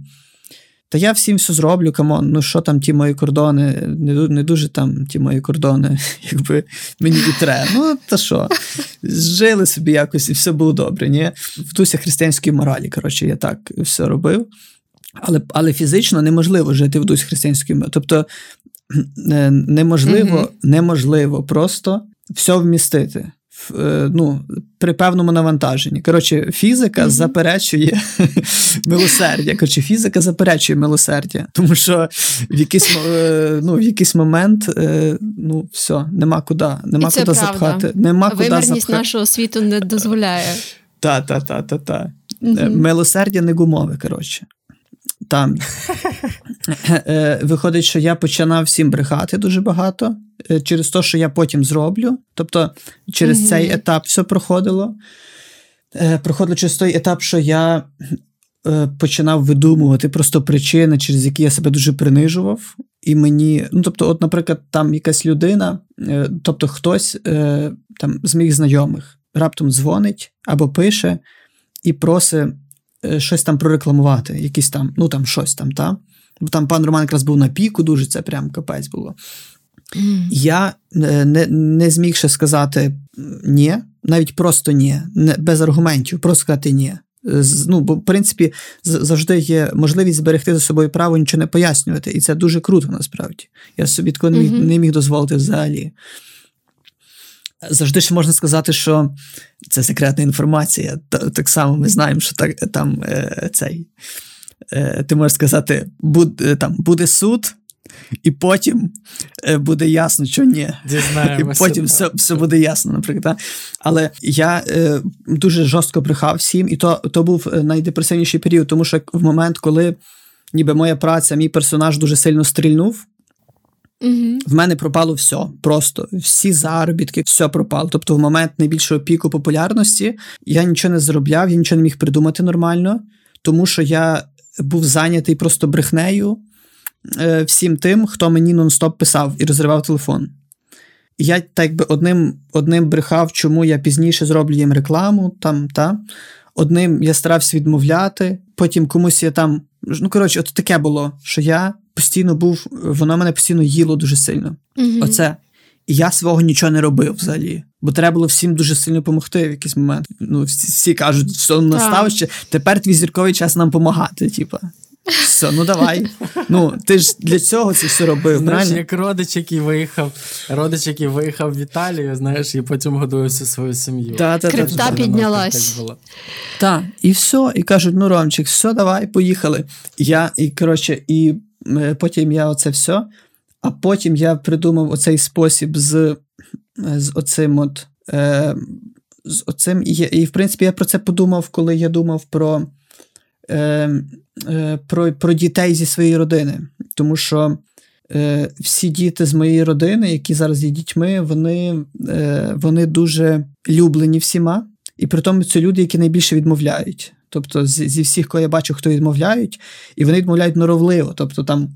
та я всім все зроблю, come on, ну що там ті мої кордони, не, не дуже там ті мої кордони, якби мені і треба. Ну, та що, жили собі якось і все було добре. Ні? В дусі християнської моралі, коротше, я так все робив. Але, але фізично неможливо жити в дусі християнської моралі. Тобто е, неможливо, неможливо просто все вмістити. Е, ну, при певному навантаженні. Коротше, фізика Мгм. заперечує милосердя. Коротше, фізика заперечує милосердя. Тому що в якийсь, е, ну, в якийсь момент е, ну, все, нема куди, нема І це куди правда. запхати. Нема куди запхати. нашого світу не дозволяє. Та, та, та, та, та. Милосердя не гумове, коротше. Там Е, виходить, що я починав всім брехати дуже багато е, через те, що я потім зроблю. Тобто, через цей етап все проходило. Е, Проходило через той етап, що я е, починав видумувати просто причини, через які я себе дуже принижував. І мені, ну тобто, от, наприклад, там якась людина, е, тобто хтось е, там з моїх знайомих раптом дзвонить або пише і просить е, щось там прорекламувати, якісь там, ну там щось там, та? Бо там пан Роман якраз був на піку, дуже це прям капець було. Я е, не, не зміг ще сказати ні, навіть просто ні, не, без аргументів, просто сказати ні. З- Ну, бо, в принципі, завжди є можливість зберегти за собою право нічого не пояснювати, і це дуже круто насправді. Я собі такого міг, не міг дозволити взагалі. Завжди ж можна сказати, що це секретна інформація. Та- Так само ми знаємо, що так, там е, цей. Е, ти можеш сказати, буд, е, там буде суд, і потім е, буде ясно, що ні. І потім так. все, все буде ясно, наприклад. та. Але я е, дуже жорстко брехав всім, і то, то був е, найдепресивніший період, тому що в момент, коли ніби моя праця, мій персонаж дуже сильно стрільнув, Мгм. в мене пропало все. Просто всі заробітки, все пропало. Тобто, в момент найбільшого піку популярності я нічого не заробляв, я нічого не міг придумати нормально, тому що я був зайнятий просто брехнею е, всім тим, хто мені нон-стоп писав і розривав телефон. Я так би одним, одним брехав, чому я пізніше зроблю їм рекламу, там, та. Одним я старався відмовляти, потім комусь я там. Ну, коротше, от таке було, що я постійно був, воно мене постійно їло дуже сильно. Мгм. Оце. і я свого нічого не робив взагалі. Бо треба було всім дуже сильно допомогти в якийсь момент. Ну, всі, всі кажуть, що настав ще, тепер твій зірковий час нам допомагати. Типа. Все, ну давай. Ну, ти ж для цього це все робив. Знаєш, правильно? як родич, який виїхав, родич, який виїхав в Італію, знаєш, і потім годує всю свою сім'ю. Та, та, та, Крипта та, та. піднялась. Так. Так, і все. І кажуть, ну, Ромчик, все, давай, поїхали. Я, і коротше, і е, потім я оце все. А потім я придумав оцей спосіб з, з оцим от. Е, з оцим. І, і, в принципі, я про це подумав, коли я думав про, е, е, про, про дітей зі своєї родини. Тому що е, всі діти з моєї родини, які зараз є дітьми, вони, е, вони дуже люблені всіма. І при тому це люди, які найбільше відмовляють. Тобто, зі всіх, кого я бачу, хто відмовляють, і вони відмовляють норовливо. Тобто там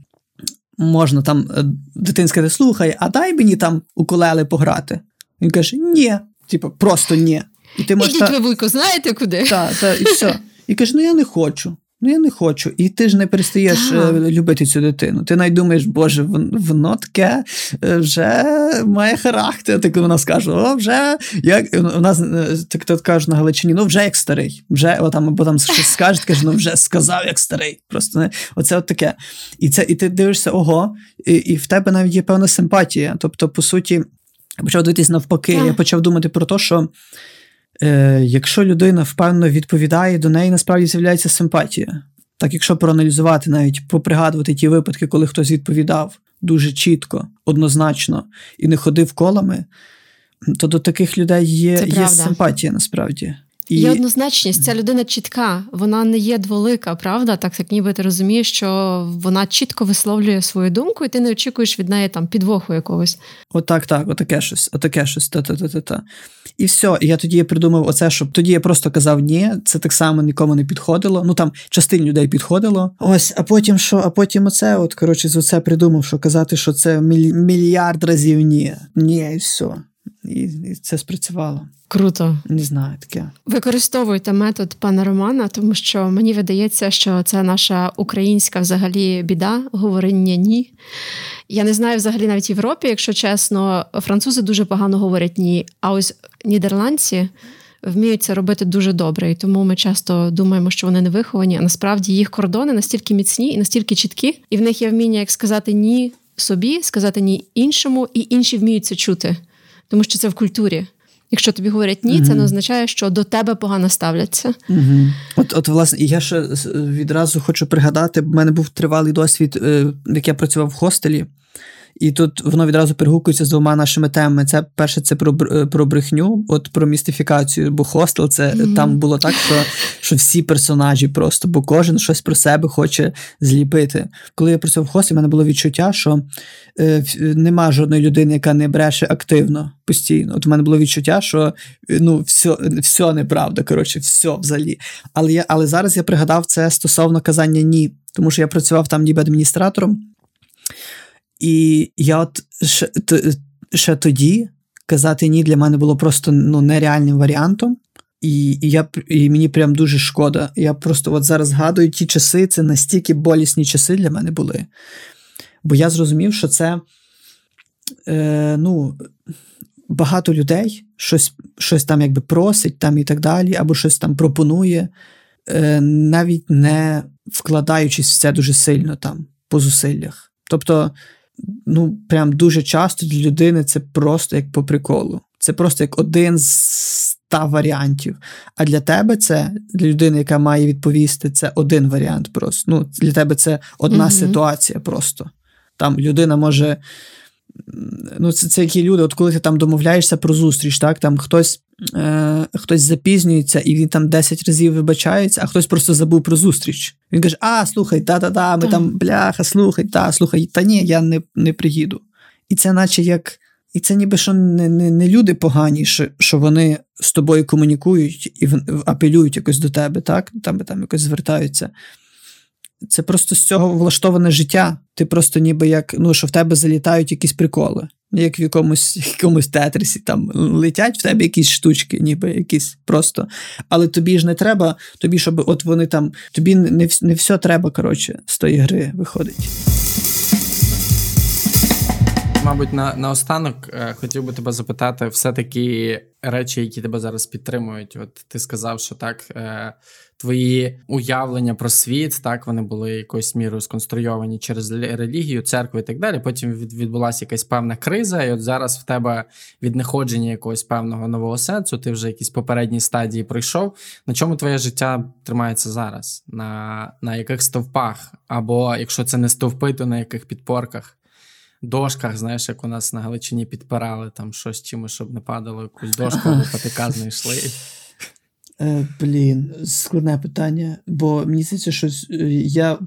можна там е, дитина сказати, слухай, а дай мені там укулеле пограти. Він каже, ні, типу, просто ні. І ти можеш. Ідіть та- ви вуйку, знаєте куди? та, та, і все. І каже: ну я не хочу. Ну я не хочу. І ти ж не перестаєш Так. е, любити цю дитину. Ти навіть думаєш, боже, воно таке е, вже має характер. Так вона скаже, о, вже як у нас е, так так кажуть на Галичині, ну вже як старий. Вже о, там, або там щось скаже, каже, ну вже сказав як старий. Просто не оце от таке. І це, і ти дивишся, ого, і, і в тебе навіть є певна симпатія. Тобто, по суті, я почав дивитись навпаки. Так. Я почав думати про те, що е, якщо людина впевнено відповідає, до неї насправді з'являється симпатія. Так, якщо проаналізувати, навіть попригадувати ті випадки, коли хтось відповідав дуже чітко, однозначно і не ходив колами, то до таких людей є, є симпатія насправді. І... Є однозначність, ця людина чітка, вона не є дволика, правда? Так, так ніби ти розумієш, що вона чітко висловлює свою думку, і ти не очікуєш від неї там підвоху якогось. Отак, так, отаке щось, отаке щось. Та-та-та-та. І все. І я тоді придумав оце, щоб тоді я просто казав ні, це так само нікому не підходило. Ну там частині людей підходило. Ось, а потім що, а потім оце, от коротше, з оце придумав, що казати, що це міль- мільярд разів ні. Ні, і все. І, і це спрацювало. Круто. Не знаю, таке. Використовуйте метод пана Романа, тому що мені видається, що це наша українська взагалі біда, говорення ні. Я не знаю взагалі навіть в Європі, якщо чесно, французи дуже погано говорять ні. А ось нідерландці вміють це робити дуже добре. І тому ми часто думаємо, що вони не виховані, а насправді їх кордони настільки міцні і настільки чіткі, і в них є вміння як сказати ні собі, сказати ні іншому, і інші вміють це чути, тому що це в культурі. Якщо тобі говорять ні, це не означає, що до тебе погано ставляться. Угу. От, от, власне, я ще відразу хочу пригадати, в мене був тривалий досвід, е, як я працював в хостелі. І тут воно відразу перегукується з двома нашими темами. Це перше, це про е, про брехню, от про містифікацію, бо хостел це Мгм. там було так, що, що всі персонажі просто, бо кожен щось про себе хоче зліпити. Коли я працював в хостелі, в мене було відчуття, що е, нема жодної людини, яка не бреше активно постійно. От у мене було відчуття, що е, ну, все, все неправда, коротше, все взагалі. Але я, але зараз я пригадав це стосовно казання ні, тому що я працював там ніби адміністратором. І я от ще, ще тоді казати ні для мене було просто ну, нереальним варіантом. І, і, я, і мені прям дуже шкода. Я просто от зараз згадую ті часи, це настільки болісні часи для мене були. Бо я зрозумів, що це е, ну, багато людей щось, щось там якби просить там і так далі, або щось там пропонує, е, навіть не вкладаючись в це дуже сильно там по зусиллях. Тобто, ну, прям дуже часто для людини це просто як по приколу. Це просто як один з ста варіантів. А для тебе це, для людини, яка має відповісти, це один варіант просто. Ну, для тебе це одна Мгм. ситуація просто. Там людина може. Ну, це, це які люди, от коли ти там домовляєшся про зустріч, так, там хтось, е, хтось запізнюється і він там 10 разів вибачається, а хтось просто забув про зустріч. Він каже: А, слухай, та-та-та, ми Так. там бляха, слухай, та, слухай, та ні, я не, не приїду. І це наче як. І це ніби що не, не, не люди погані, що, що вони з тобою комунікують і в- апелюють якось до тебе, так? Там, там якось звертаються. Це просто з цього влаштоване життя. Ти просто ніби як, ну, що в тебе залітають якісь приколи, як в якомусь, якомусь тетрисі, там летять в тебе якісь штучки, ніби якісь просто. Але тобі ж не треба, тобі, щоб от вони там, тобі не, не все треба, коротше, з тої гри виходить. мабуть, на, наостанок е, хотів би тебе запитати, все-таки речі, які тебе зараз підтримують. От ти сказав, що так, е, твої уявлення про світ, так, вони були якоюсь мірою сконструйовані через релігію, церкву і так далі. Потім відбулася якась певна криза, і от зараз в тебе віднаходження якогось певного нового сенсу, ти вже якісь попередні стадії пройшов. На чому твоє життя тримається зараз? На, на яких стовпах? Або якщо це не стовпи, то на яких підпорках? Дошках, знаєш, як у нас на Галичині підпирали там щось чимось, щоб не падало, якусь дошку або патика знайшли. Е, блін, складне питання, бо мені здається, що е, я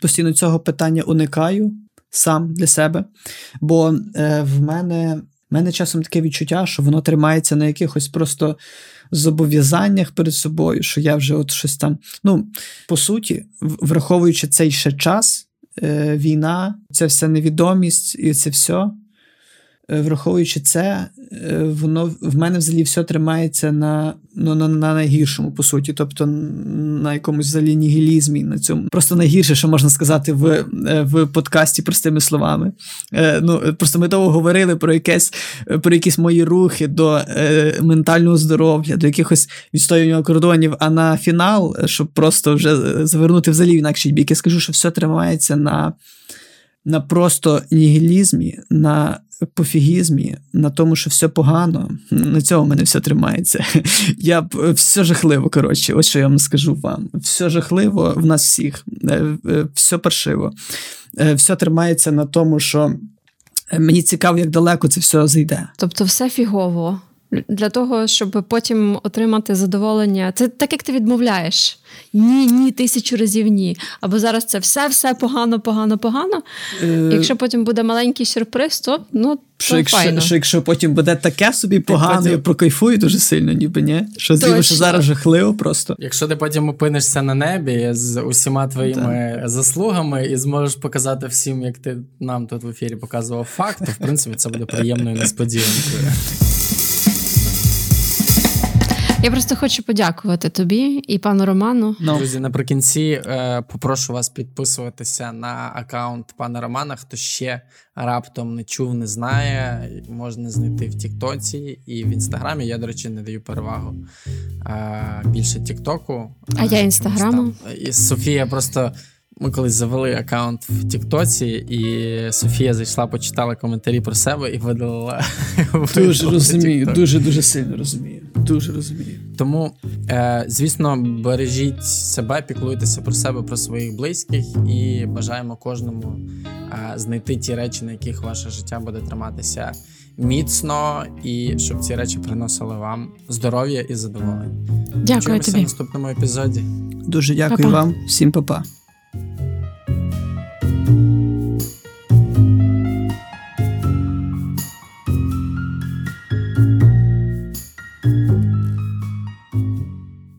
постійно цього питання уникаю сам для себе. Бо е, в мене, в мене часом таке відчуття, що воно тримається на якихось просто зобов'язаннях перед собою, що я вже от щось там. Ну, по суті, враховуючи цей ще час, війна, ця вся невідомість і це все. Е, Враховуючи це, е, воно в мене взагалі все тримається на, ну, на, на найгіршому, по суті, тобто на якомусь взагалі нігілізмі, на цьому. Просто найгірше, що можна сказати в, е, в подкасті простими словами. Ну, просто ми довго говорили про якесь, про якісь мої рухи до ментального здоров'я, до якихось відстоювання кордонів, а на фінал, щоб просто вже завернути взагалі в інакший бік, я скажу, що все тримається на, на просто нігілізмі, на пофігізмі, на тому, що все погано. На цьому в мене все тримається. Я е, все жахливо, коротше, ось що я вам скажу вам. Все жахливо в нас всіх, Е, е, все паршиво. Все тримається на тому, що мені цікаво, як далеко це все зайде. Тобто все фігово. Для того, щоб потім отримати задоволення. Це так, як ти відмовляєш. Ні, ні, тисячу разів ні. Або зараз це все, все погано, погано, погано. Е, Якщо потім буде маленький сюрприз, то ну Що то якщо, файно. що якщо потім буде таке собі погано, потім- я прокайфую дуже сильно, ніби ні. Що Точно. що зараз жахливо просто. Якщо ти потім опинишся на небі з усіма твоїми заслугами і зможеш показати всім, як ти нам тут в ефірі показував факт, то в принципі це буде приємною несподіванкою. Я просто хочу подякувати тобі і пану Роману. Ну, Друзі, наприкінці е, попрошу вас підписуватися на аккаунт пана Романа. Хто ще раптом не чув, не знає, можна знайти в Тіктоці і в Інстаграмі. Я, до речі, не даю перевагу е, більше Тіктоку. А я Е, Інстаграму. там. І Софія просто. Ми колись завели аккаунт в Тіктоці, і Софія зайшла, почитала коментарі про себе і видалила. дуже розумію, дуже дуже сильно розумію. Дуже розумію. Тому, е, звісно, бережіть себе, піклуйтеся про себе, про своїх близьких, і бажаємо кожному е, знайти ті речі, на яких ваше життя буде триматися міцно, і щоб ці речі приносили вам здоров'я і задоволення. Дякую Почуємося в наступному епізоді. Дуже дякую Па-па. вам. Всім па-па. you